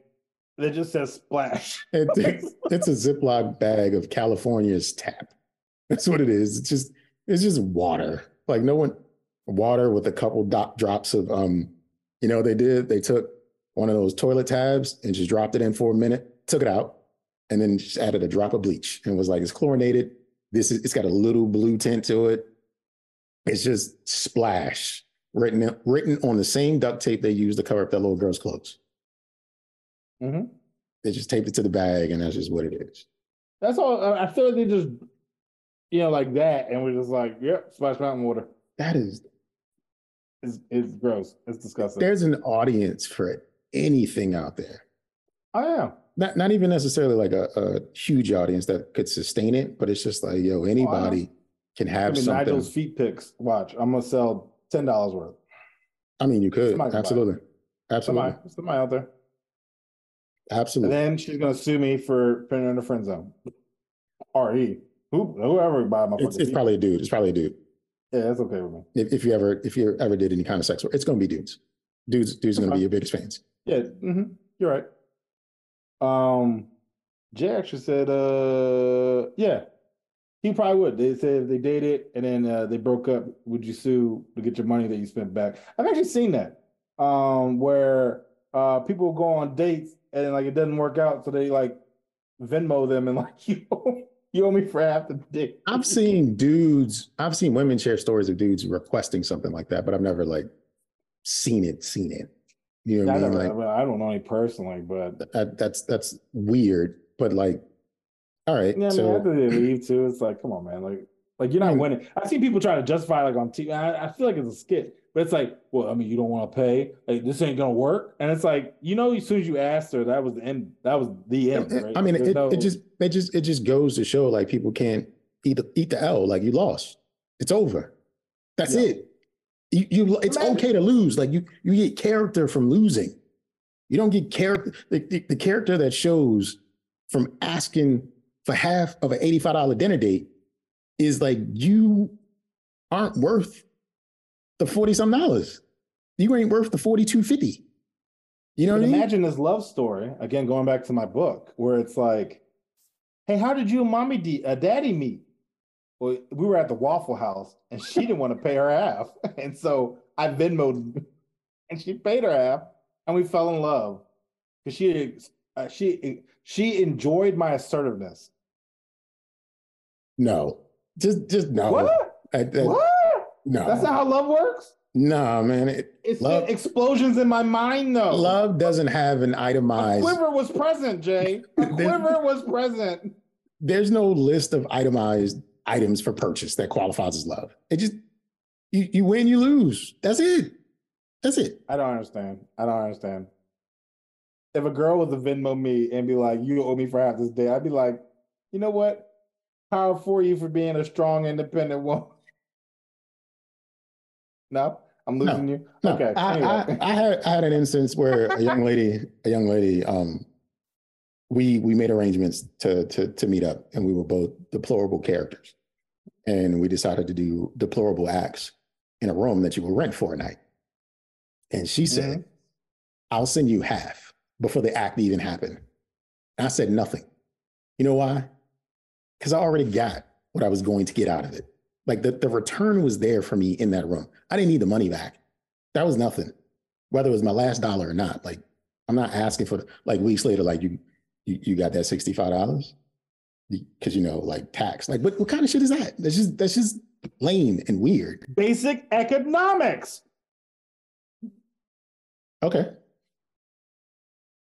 that just says splash. [LAUGHS] It, it's, it's a Ziploc bag of California's tap. That's what it is. It's just it's just water. Like no one water with a couple dot drops of um, you know, they did they took one of those toilet tabs and just dropped it in for a minute, took it out, and then just added a drop of bleach and was like, it's chlorinated. This is it's got a little blue tint to it. It's just splash written written on the same duct tape they used to cover up that little girl's clothes. Mhm. They just taped it to the bag, and that's just what it is. That's all. I feel like they just, you know, like that, and we're just like, yep, Splash Mountain water. That is, It's, it's gross. It's disgusting. there's an audience for anything out there. I am Not not even necessarily like a, a huge audience that could sustain it, but it's just like, yo, anybody can have I mean, something. Nigel's feet picks. Watch, I'm gonna sell ten dollars worth. I mean, you could Somebody can buy it. absolutely, absolutely, Somebody, somebody out there. And absolutely. then she's gonna sue me for putting her in the friend zone. Or he, who, whoever buy my. It's, it's probably a dude. It's probably a dude. yeah, that's okay with me. If, if you ever if you ever did any kind of sex work, it's going to be dudes. Dudes dudes are going to be your biggest fans. Yeah, hmm you're right. Um, Jay actually said, uh, yeah, he probably would. They said if they dated and then uh, they broke up, would you sue to get your money that you spent back? I've actually seen that, um, where uh people go on dates and like it doesn't work out, so they like Venmo them and [LAUGHS] like you owe, you owe me for half the date. I've seen dudes. I've seen women share stories of dudes requesting something like that, but I've never like seen it. Seen it. You know what I mean? Like I, don't know any personally, but that, that's that's weird. But like, all right. Yeah, so after they leave too, it's like, come on, man. Like, like you're not winning. I've seen people try to justify like on TV. I, I feel like it's a skit. But it's like, well, I mean, you don't want to pay. Like, this ain't gonna work. And it's like, you know, as soon as you asked her, that was the end. That was the end. Right? I mean, it, no- it just it just it just goes to show like people can't eat the eat the L. Like you lost. It's over. That's Yeah. it. You, you it's Imagine- okay to lose. Like you you get character from losing. You don't get character the, the, the character that shows from asking for half of an $85 dinner date is like you aren't worth the 40 some dollars. You ain't worth the 42.50. You know what I mean? imagine this love story again, going back to my book, where it's like, "Hey, how did you and mommy, de- uh, daddy meet?" Well, we were at the Waffle House, and she didn't want to pay her half, [LAUGHS] and so I Venmoed, [LAUGHS] and she paid her half, and we fell in love because she uh, she she enjoyed my assertiveness. No. Just just no. What? I- that- What? No. That's not how love works. no, man. It, It's Love- explosions in my mind, though. love doesn't have an itemized. A quiver was present, Jay. A [LAUGHS] quiver was present. there's no list of itemized items for purchase that qualifies as love. It just you you win, you lose. That's it. That's it. I don't understand. I don't understand. If a girl was to Venmo me and be like, "You owe me for half this day," I'd be like, "You know what? Power for you for being a strong, independent woman." No, I'm No. losing you. No, okay. I, anyway. I, I had I had an instance where a young [LAUGHS] lady, a young lady, um, we we made arrangements to to to meet up, and we were both deplorable characters, and we decided to do deplorable acts in a room that you will rent for a night. And she said, Mhm. "I'll send you half before the act even happened." And I said nothing. You know why? Because I already got what I was going to get out of it. Like the, the return was there for me in that room. I didn't need the money back. That was nothing. Whether it was my last dollar or not. Like I'm not asking for like weeks later, like you you, you got that $65? Because you know, like tax. Like what, what kind of shit is that? That's just that's just lame and weird. Basic economics. Okay.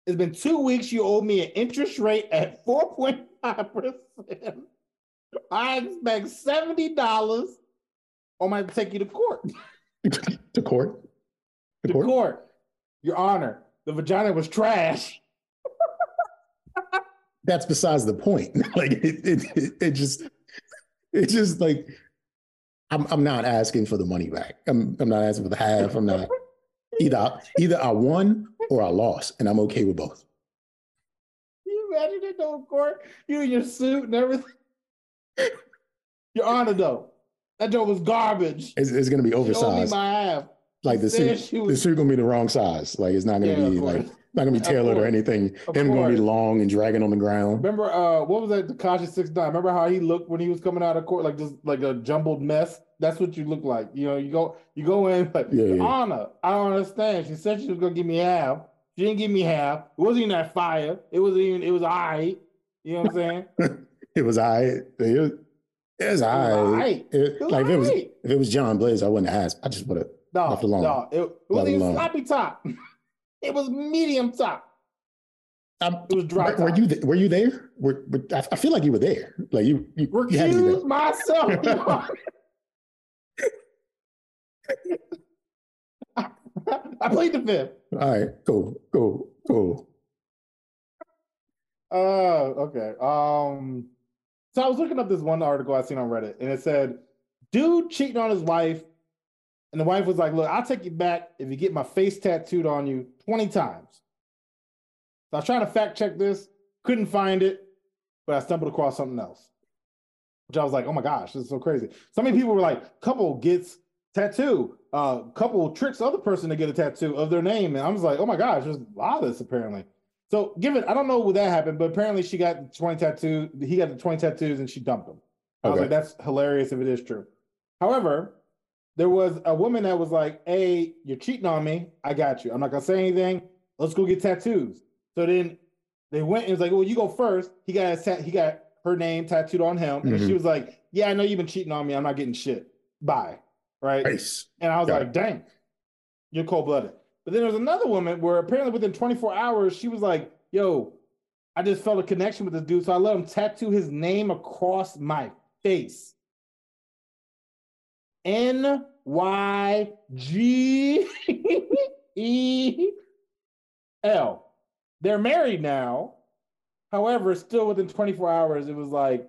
It's been two weeks. You owe me an interest rate at four point five percent. I expect seventy dollars, or I might take you to court. [LAUGHS] to court. To to court. court. Your Honor, the vagina was trash. That's besides the point. [LAUGHS] like it, it, it, it just it's just like I'm I'm not asking for the money back. I'm I'm not asking for the half. I'm not either either I won or I lost, and I'm okay with both. Can you imagine it though, court? You in your suit and everything. Your Honor, though, that joke was garbage. It's, it's gonna be She owed me oversized. my half. like the said suit, she the suit gonna be the wrong size. Like it's not gonna Yeah, of be like not gonna be Of tailored or course. anything. Of Him gonna be course. long and dragging on the ground. Remember, uh, what was that? Tekashi Six Nine. Remember how he looked when he was coming out of court, like just like a jumbled mess. That's what you look like. You know, you go, you go in like, Yeah, yeah. Honor, I don't understand. She said she was gonna give me half. She didn't give me half. It wasn't even that fire. It wasn't even. It was I. You know what I'm saying? [LAUGHS] It was I. It was, it was I. aight. It was like if it was if it was John Blaze, I wouldn't ask. I just would have. No, Left alone. no, it, it wasn't even sloppy top. [LAUGHS] It was medium top. It was dry Were, were you th- were you there? Were, were, I, feel like you were there. Like you you, you had to be there. Recuse myself. [LAUGHS] [LAUGHS] I played the fifth. All right, cool, cool, cool. Oh, okay. Um, so I was looking up this one article I seen on Reddit, and it said, "Dude cheating on his wife," and the wife was like, "Look, I'll take you back if you get my face tattooed on you twenty times." So I was trying to fact check this, couldn't find it, but I stumbled across something else, which I was like, "Oh my gosh, this is so crazy." So many people were like, "Couple gets tattoo, uh, couple tricks other person to get a tattoo of their name," and I was like, "Oh my gosh, there's a lot of this apparently." So, given I don't know what that happened, but apparently she got 20 tattoos. He got the 20 tattoos and she dumped him. I was Okay. like, that's hilarious if it is true. However, there was a woman that was like, Hey, you're cheating on me. I got you. I'm not gonna say anything. Let's go get tattoos. So then they went and was like, Well, you go first. He got tat- he got her name tattooed on him. And Mhm. she was like, Yeah, I know you've been cheating on me. I'm not getting shit. Bye. Right. Nice. And I was Got like, dang, you're cold blooded. But then there was another woman where apparently within 24 hours, she was like, yo, I just felt a connection with this dude. So I let him tattoo his name across my face. N Y G E L. They're married now. However, still within 24 hours, it was like,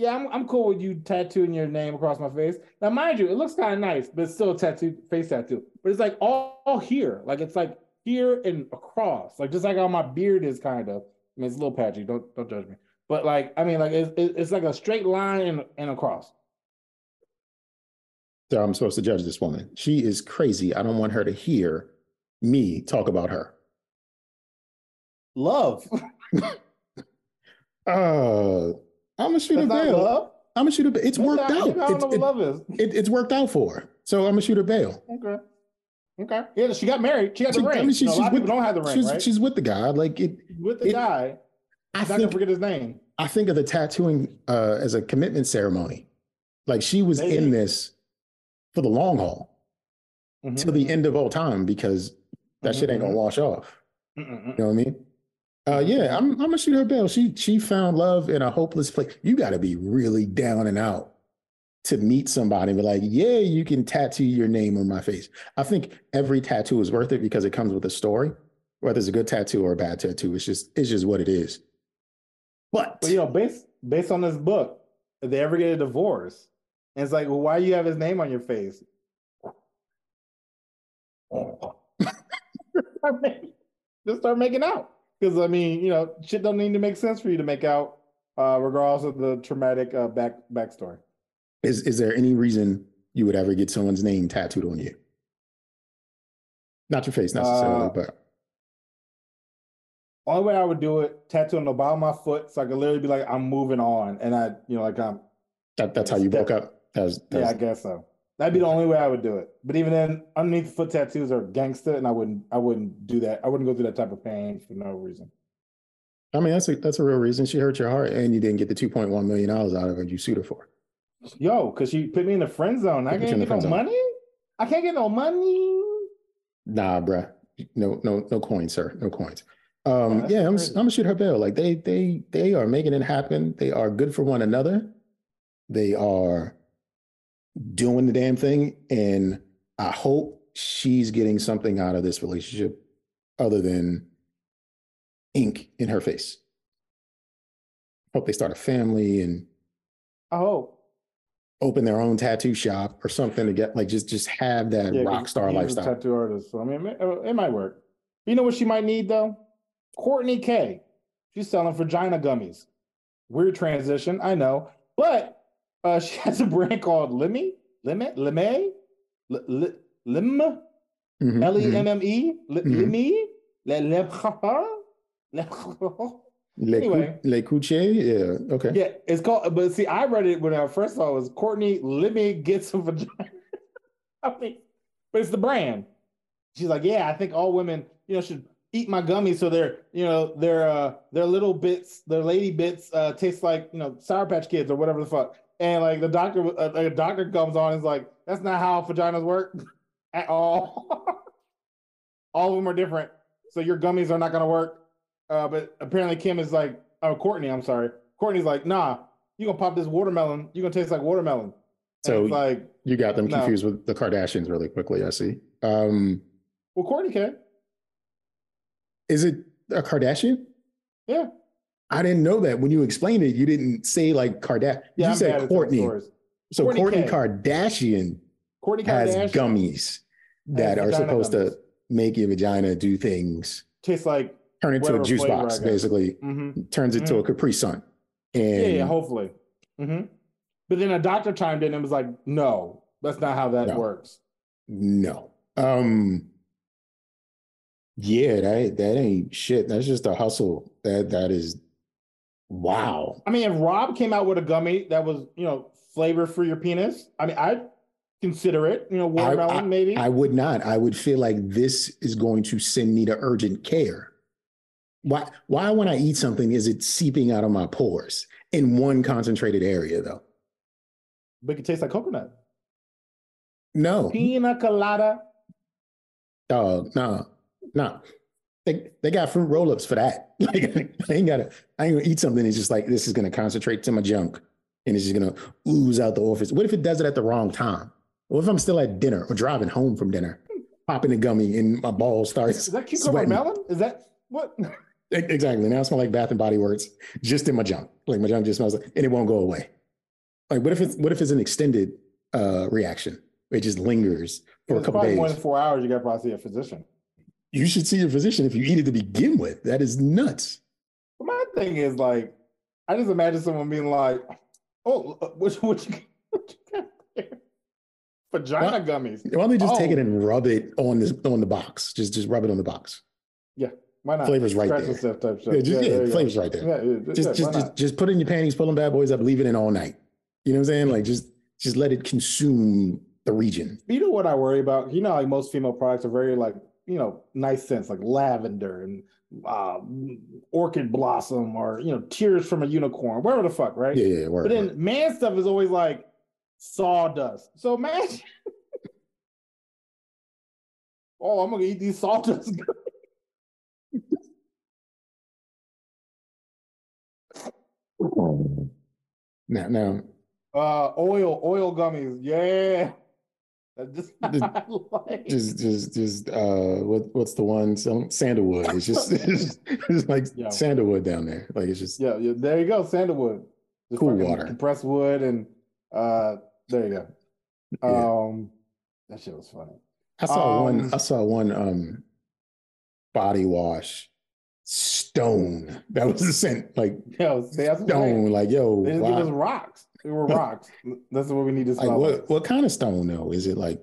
yeah, I'm, I'm cool with you tattooing your name across my face. Now, mind you, it looks kind of nice, but it's still a tattoo, face tattoo. But it's like all, all here. Like it's like here and across. Like just like how my beard is kind of. I mean, it's a little patchy. Don't don't judge me. But like, I mean, like it's, it's like a straight line and, and across. So I'm supposed to judge this woman. She is crazy. I don't want her to hear me talk about her. Love. [LAUGHS] Uh, I'm gonna shoot That's a bail. love. I'm gonna shoot a. ba- It's That's worked not- out. I don't It's, know what it- love is. it- it's worked out for her. So I'm gonna shoot a bail. Okay. Okay. Yeah, she got married. She got She- the I mean, she- You know, a lot of she's people don't have the ring, She's right? she's with the guy. Like it. with the it- guy. I not gonna forget his name. I think of the tattooing uh, as a commitment ceremony. Like she was Maybe. in this for the long haul Mhm. till the end of all time because that Mhm, shit ain't gonna mhm. wash off. Mm-mm-mm. You know what I mean? Uh, yeah, I'm, I'm gonna shoot her bail. She she found love in a hopeless place. You got to be really down and out to meet somebody and be like, yeah, you can tattoo your name on my face. I think every tattoo is worth it because it comes with a story, whether it's a good tattoo or a bad tattoo. It's just it's just what it is. But But you know, based based on this book, if they ever get a divorce, and it's like, well, why do you have his name on your face? [LAUGHS] Just start making out. Because I mean, you know, shit don't need to make sense for you to make out, uh, regardless of the traumatic uh, back backstory. is is there any reason you would ever get someone's name tattooed on you? Not your face necessarily, Uh, but Only way I would do it, tattoo on the bottom of my foot, so I could literally be like, I'm moving on, and I, you know, like I'm that, that's how you broke up. That was, that Yeah, I guess so. That'd be the only way I would do it. But even then, underneath the foot tattoos are gangster, and I wouldn't, I wouldn't do that. I wouldn't go through that type of pain for no reason. I mean, that's a that's a real reason. She hurt your heart, and you didn't get the two point one million dollars out of it. You sued her for. Yo, because she put me in the friend zone. I can't get no zone. money. I can't get no money. Nah, bruh. No, no, no coins, sir. No coins. Um, that's yeah, I'm. I'm gonna shoot her bill. Like they, they, they are making it happen. They are good for one another. They are doing the damn thing, and I hope she's getting something out of this relationship other than ink in her face. Hope they start a family and I hope. open their own tattoo shop or something to get like just just have that Yeah, rock star lifestyle. tattoo artist. So I mean, it, it might work. You know what she might need though? Kourtney K. She's selling vagina gummies. Weird transition, I know, but uh, she [LAUGHS] has a brand called Limmy, Limit, Lime, Lim, Mhm, L E. M M E, Li- Mhm. Limmy, Le- Le- Le, Anyway. Le Couche, yeah, okay. Yeah, it's called. But see, I read it when I first saw it was Kourtney. Let me get some vagina. [LAUGHS] I mean, but it's the brand. She's like, yeah, I think all women, you know, should eat my gummies so they're, you know, their uh their little bits, their lady bits, uh, taste like you know Sour Patch Kids or whatever the fuck. And like the doctor, uh, like a doctor comes on and is like, that's not how vaginas work [LAUGHS] at all. [LAUGHS] all of them are different, so your gummies are not gonna work. Uh, but apparently Kim is like, oh Kourtney, I'm sorry. Kourtney's like, nah, you gonna pop this watermelon, you gonna taste like watermelon. So- it's like, You got them No. confused with the Kardashians really quickly, I see. Um, well, Kourtney can. is it a Kardashian? Yeah. I didn't know that. When you explained it, you didn't say like Kardashian. Yeah, you I'm said Kourtney. So Kourtney Courtney K. Kardashian Kourtney has Kardashian gummies that are supposed gummies. to make your vagina do things. tastes like, Turn it to a juice box, basically. mm-hmm. Turns it to a Capri Sun. And yeah, yeah, hopefully. hmm But then a doctor chimed in and was like, no, that's not how that No. works. No. Um yeah, that that ain't shit. That's just a hustle. That that is wow. I mean, if Rob came out with a gummy that was, you know, flavor for your penis, I mean, I'd consider it, you know, watermelon maybe. I would not. I would feel like this is going to send me to urgent care. Why why when I eat something is it seeping out of my pores in one concentrated area though? but it tastes like coconut. No. Pina colada. Dog, no, no. They they got fruit roll-ups for that. [LAUGHS] Like I ain't gotta, I ain't gonna eat something It's just like this is gonna concentrate to my junk and it's just gonna ooze out the orifice. What if it does it at the wrong time? What if I'm still at dinner or driving home from dinner, popping a gummy and my balls starts Is that cucumber sweating? melon? Is that what? Exactly. Now it smells like Bath and Body Works just in my junk. Like my junk just smells like, and it won't go away. Like what if it's what if it's an extended uh reaction? It just lingers for a couple probably days. more than four hours. You got to probably see a physician. You should see your physician if you eat it to begin with. That is nuts. But my thing is like, I just imagine someone being like, "Oh, uh, what, [LAUGHS] what you, what you got there? Vagina What? gummies." Why don't they just take Oh. it and rub it on this on the box? Just just rub it on the box. Yeah. Why not? Flavor's right Scratch there. type shit. Yeah, just, yeah, go. flavor's right there. Yeah, yeah, just yeah, just just, just put it in your panties, pull them bad boys up, leave it in all night. You know what I'm saying? Like just just let it consume the region. You know what I worry about? You know, like most female products are very like you know nice scents, like lavender and uh, orchid blossom, or you know, tears from a unicorn, whatever the fuck, right? Yeah, yeah, But then man stuff is always like sawdust. So imagine, [LAUGHS] oh, I'm gonna eat these sawdust. [LAUGHS] [LAUGHS] now now Uh, oil, oil gummies, yeah. Just, [LAUGHS] like, just just just uh what what's the one Some- sandalwood it's just [LAUGHS] it's, it's like Yeah. sandalwood down there like it's just yeah, yeah, there you go, sandalwood, Just Cool water. compressed wood, and uh, there you go. Yeah. Um, that shit was funny. i saw one um, i saw one um body wash stone that was the scent like Yo, see, stone like yo They just why- give us rocks. Were rocks. That's what we need to like smell. what what kind of stone though is it like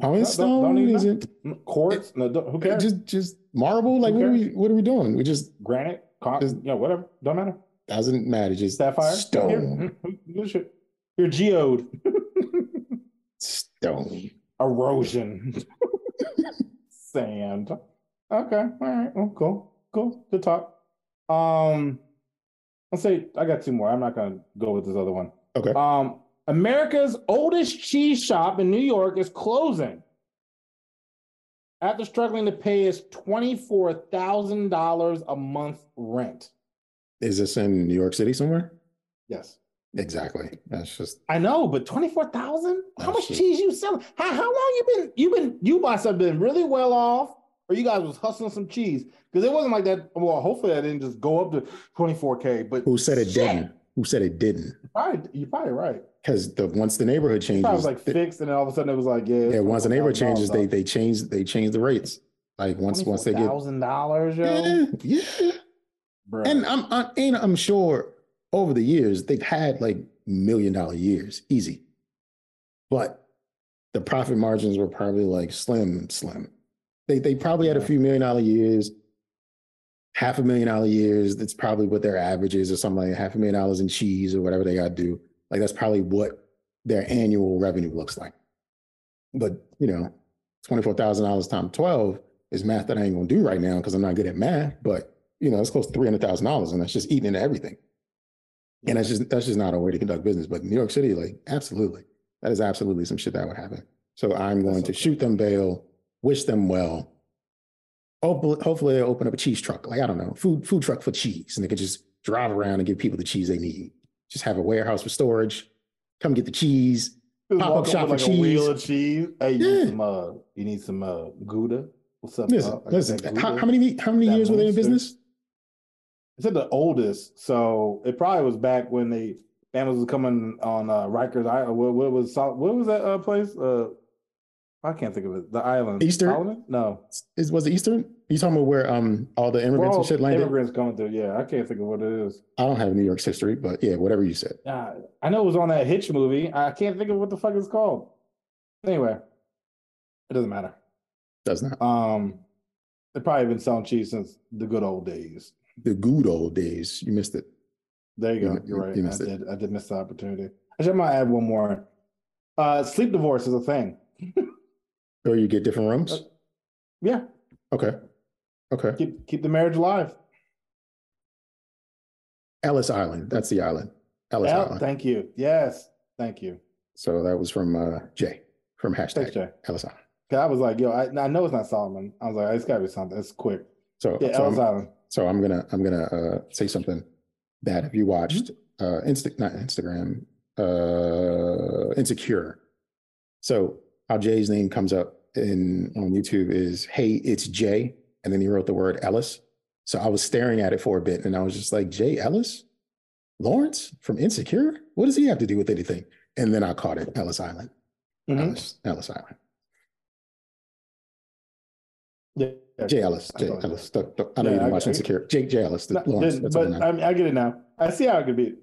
Don't- pound don't- stone don't is know. it Quartz? No, don't- who cares? just just marble like what are we what are we doing we just Granite? Con- Just- yeah, whatever. Don't matter. doesn't matter just Sapphire? Here, stone mm, gives? You're geode. stone [LAUGHS] Erosion. [LAUGHS] Sand. Okay. All right. Well, cool. Cool. Good talk. Um, let's say I got two more. I'm not gonna go with this other one. Okay Um, America's oldest cheese shop in New York is closing after struggling to pay its twenty-four thousand dollars a month rent. is this in new york city somewhere Yes, exactly that's just I know, but twenty-four thousand? How much That's cheese you selling? How, how long you been? You been you myself been really well off, or you guys was hustling some cheese? Because it wasn't like that. Well, hopefully I didn't just go up to twenty-four k. But who said it shit, didn't who said it didn't Probably, you're probably right. because the once the neighborhood changes Probably was like th- fixed, and then all of a sudden it was like, yeah, yeah once the neighborhood changes they they change they change the rates like once once they get thousand dollars, yeah, yeah. Bruh. and I'm, I'm and I'm sure over the years they've had like million dollar years easy, but the profit margins were probably like slim, slim. They they probably had a few million dollar years, half a million dollar years. That's probably what their average is, or something like half a million dollars in cheese or whatever they got to do. Like that's probably what their annual revenue looks like. But you know, twenty four thousand dollars times twelve is math that I ain't gonna do right now because I'm not good at math. But you know, it's close to three hundred thousand dollars, and that's just eating into everything. And that's just that's just not a way to conduct business. But New York City, like, absolutely, that is absolutely some shit that would happen. So I'm going to shoot them bail, wish them well. Hopefully, hopefully they'll open up a cheese truck, like I don't know, food food truck for cheese, and they could just drive around and give people the cheese they need. Just have a warehouse for storage. Come get the cheese. Just pop-up shop for like a wheel cheese. of cheese. Hey, you Yeah. need some uh, you need some uh, Gouda. What's up? Listen, got listen. How, how many how many that years were they in business? It said the oldest, so it probably was back when they families was coming on uh, Rikers Island. What, what was what was that uh, place? Uh, I can't think of it. The island. Easter? Solomon? No. Is was it Eastern? You talking about where um all the immigrants Well, and shit landed? immigrants coming through. Yeah, I can't think of what it is. I don't have New York's history, but yeah, whatever you said. Uh, I know it was on that Hitch movie. I can't think of what the fuck it's called. Anyway, it doesn't matter. Does not. Um, they've probably been selling cheese since the good old days. The good old days. You missed it. There you You go. mi- You're right. you I it. did. I did miss the opportunity. Actually, I might add one more. Uh, sleep divorce is a thing. [LAUGHS] Or you get different rooms? Uh, Yeah, Okay. Okay. keep keep the marriage alive. Ellis Island. That's the island. Ellis Yeah, Island. thank you. Yes, thank you. So that was from uh Jay from hashtag Thanks, Jay. Ellis Island. I was like, yo, I, I know it's not Solomon. I was like, it's gotta be something. It's quick. So, Yeah, so, Ellis I'm, Island. so I'm gonna I'm gonna uh say something that if you watched Mm-hmm. uh Insta not Instagram, uh Insecure. So how Jay's name comes up in on YouTube is Hey, it's Jay. And then he wrote the word Ellis. So I was staring at it for a bit and I was just like, Jay Ellis? Lawrence from Insecure? What does he have to do with anything? And then I caught it, Ellis Island. Mhm. Ellis, Ellis Island. Yeah. Jay Ellis. I Jay thought- Ellis. Don't- don't- I know Yeah, you I- didn't watch I- Insecure. Jake Jay Ellis. the No, Lawrence. didn't, That's all I but. I, mean, I get it now. I see how it could be.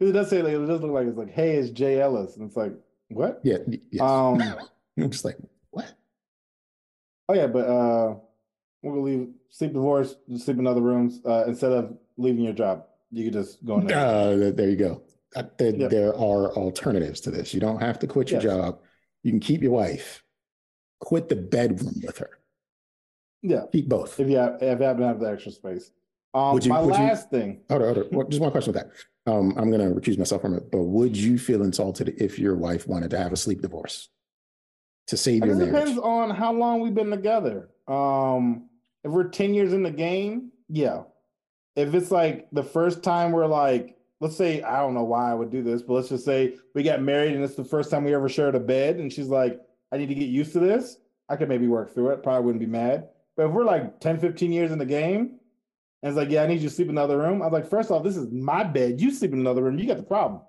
It does say like it does look like it's like, hey, it's Jay Ellis, and it's like, what? Yeah. Yes. Um, [LAUGHS] I'm just like, what? oh yeah, but uh, we're gonna leave sleep divorce, sleep in other rooms. Uh, instead of leaving your job, you could just go in there. Uh, there you go. Uh, there, Yep. there are alternatives to this. You don't have to quit your Yes. job. You can keep your wife. Quit the bedroom with her. yeah, Keep both. if you have, if you happen to have the extra space. Um, Would you- my would you- last thing. Hold on, hold on. Just one question with that. Um, I'm going to recuse myself from it, but would you feel insulted if your wife wanted to have a sleep divorce to save your it marriage? depends on how long we've been together. Um, if we're 10 years in the game, yeah. If it's like the first time we're like, let's say, I don't know why I would do this, but let's just say we got married and it's the first time we ever shared a bed, and she's like, I need to get used to this. I could maybe work through it. Probably wouldn't be mad. But if we're like 10, 15 years in the game, and it's like, yeah, I need you to sleep in another room. I was like, first off, this is my bed. You sleep in another room. You got the problem.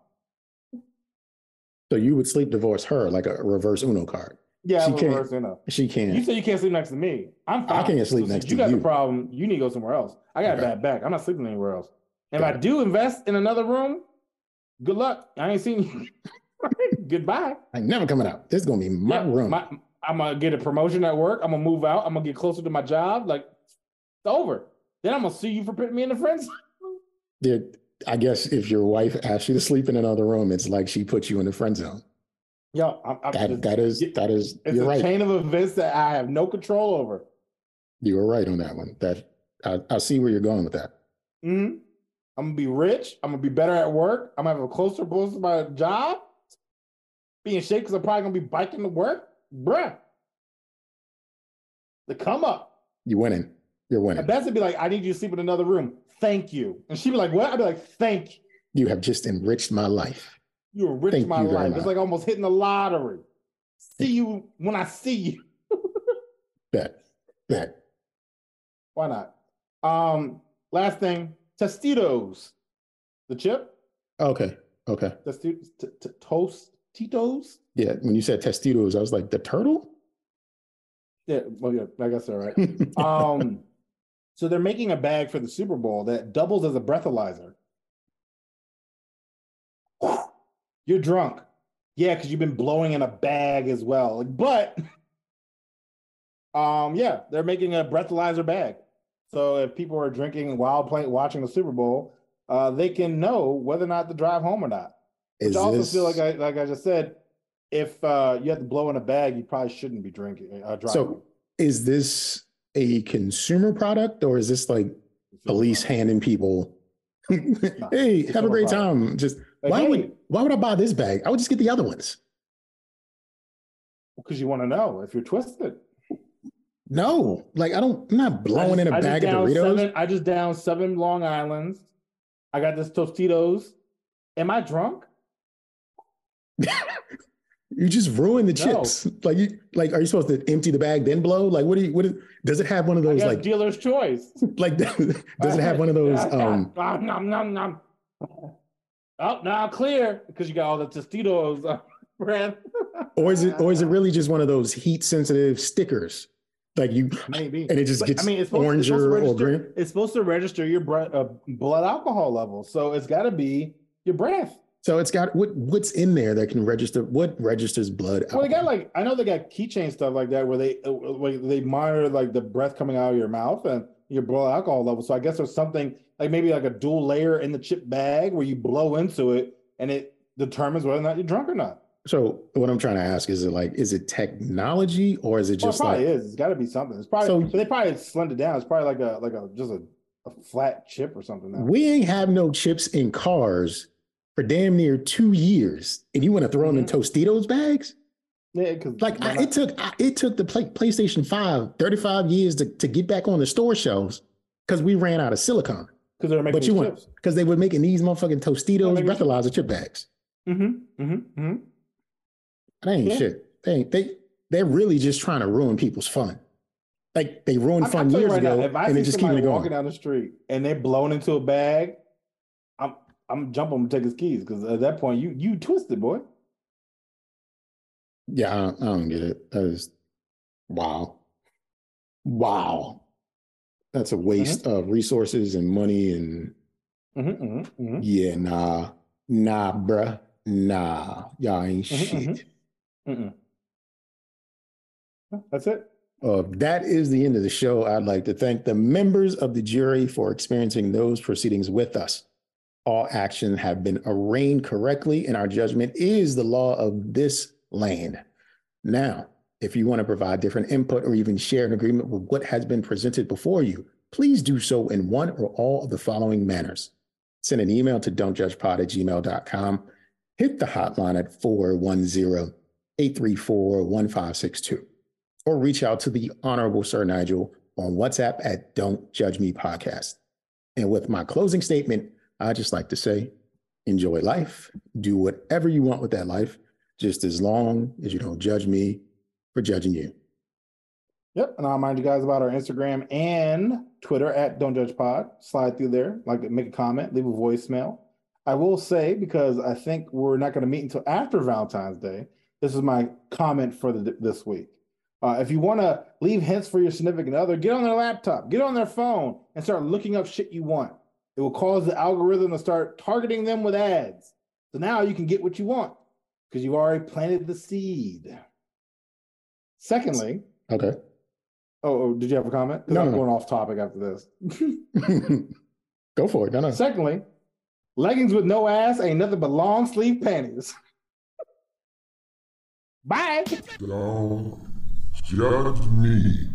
So you would sleep divorce her like a reverse Uno card. Yeah, She can't-. She You can't. You say you can't sleep next to me. I'm I fine. can't sleep So next since you to got you. the problem. You need to go somewhere else. I got Okay. a bad back. I'm not sleeping anywhere else. If Got I it. do invest in another room, good luck. I ain't seen you. [LAUGHS] Goodbye. I ain't never coming out. This is going to be my Yeah, room. my- I'm gonna get a promotion at work. I'm gonna move out. I'm gonna get closer to my job. Like it's over. Then I'm gonna sue you for putting me in the friends. Yeah, I guess if your wife asks you to sleep in another room, it's like she puts you in the friend zone. Yo, I'm, I'm That that is that is it's you're a right. chain of events that I have no control over. You were right on that one. That I, I see where you're going with that. hmm I'm gonna be rich. I'm gonna be better at work. I'm gonna have a closer closer to my job. Be in shape because I'm probably gonna be biking to work, bruh. The come up. You winning. You're winning. Best would be like, "I need you to sleep in another room. Thank you." And she'd be like, "What?" I'd be like, "Thank you. You have just enriched my life. You enriched my you life. It's like almost hitting the lottery. See you when I see you. [LAUGHS] Bet. Bet. Why not? Um, last thing, Tostitos, the chip, Okay. Okay. Tostitos, t- t- toast, Tito's. Yeah. When you said Tostitos, I was like, the turtle? Yeah, well, yeah, I guess so, right. [LAUGHS] Um, so they're making a bag for the Super Bowl that doubles as a breathalyzer. You're drunk. Yeah, because you've been blowing in a bag as well. But [LAUGHS] um, yeah, they're making a breathalyzer bag. So if people are drinking while playing watching the Super Bowl, uh, they can know whether or not to drive home or not. Which Is I also this, feel like I like I just said, if uh, you have to blow in a bag, you probably shouldn't be drinking. Uh, driving. so is this a consumer product or is this like police handing people, [LAUGHS] hey, have a great product. time? Just Like, why would why would I buy this bag? I would just get the other ones. Because you want to know if you're twisted. No, like I don't. I'm not blowing I in just- a I bag of Doritos. Seven, I just down seven Long Islands. I got this Tostitos. Am I drunk? [LAUGHS] You just ruin the No. chips. Like you, like, are you supposed to empty the bag then blow? Like, what do you? What is, does it have one of those? Like, dealer's choice. [LAUGHS] like, [LAUGHS] does it have one of those? Um, nom, nom, nom. Oh, now clear because you got all the Tostitos uh, [LAUGHS] breath. or is it, [LAUGHS] or is it really just one of those heat sensitive stickers? Like you, Maybe. and it just But, gets I mean, it's supposed, it's supposed to or register, green. It's supposed to register your bre- uh, blood alcohol level, so it's got to be your breath. So it's got what? What's in there that can register? What registers blood? Well, they got like I know they got keychain stuff like that where they uh, where they monitor like the breath coming out of your mouth and your blood alcohol level. So I guess there's something like maybe like a dual layer in the chip bag where you blow into it and it determines whether or not you're drunk or not. So what I'm trying to ask is it like, is it technology or is it Well, it just probably like? is. It's got to be something. It's probably So- they probably slimmed it down. It's probably like a like a just a, a flat chip or something. Now. We ain't have no chips in cars for damn near two years, and you want to throw them in Mm-hmm. Tostitos bags? Yeah, because Like I, it took I, it took the play, PlayStation 5 35 years to, to get back on the store shelves because we ran out of silicon. Because they're making But you want because they were making these motherfucking Tostitos making breathalyzer chip bags. Mm-hmm. Mm-hmm. Mm-hmm. That ain't Yeah. shit. they they they're really just trying to ruin people's fun. Like they ruined I'm, fun years right ago, now, if I and they're just keep it walking going. down the street and they're blown into a bag, I'm I'm jumping him and take his keys because at that point you you twisted, boy. Yeah, I don't, I don't get it. That is wow, wow. That's a waste of resources and money and Mm-hmm, mm-hmm, mm-hmm. yeah, nah, nah, bruh, nah. Y'all ain't Mhm, shit. That's it. Uh, that is the end of the show. I'd like to thank the members of the jury for experiencing those proceedings with us. All actions have been arraigned correctly, and our judgment is the law of this land. Now, if you want to provide different input or even share an agreement with what has been presented before you, please do so in one or all of the following manners. Send an email to don'tjudgepod at gmail.com. Hit the hotline at 410 834 1562 or reach out to the Honorable Sir Nigel on WhatsApp at Don't Judge Me Podcast. And with my closing statement, I just like to say, enjoy life, do whatever you want with that life, just as long as you don't judge me for judging you. Yep. And I'll remind you guys about our Instagram and Twitter at Don't Judge Pod. Slide through there, like make a comment, leave a voicemail. I will say, because I think we're not going to meet until after Valentine's Day, this is my comment for the, this week. Uh, if you want to leave hints for your significant other, get on their laptop, get on their phone, and start looking up shit you want. It will cause the algorithm to start targeting them with ads. So now you can get what you want because you already planted the seed. Secondly, Okay. Oh, oh, did you have a comment? No, I'm no, no. going off topic after this. [LAUGHS] Go for it. No, no. Secondly, leggings with no ass ain't nothing but long sleeve panties. [LAUGHS] Bye. Don't judge me.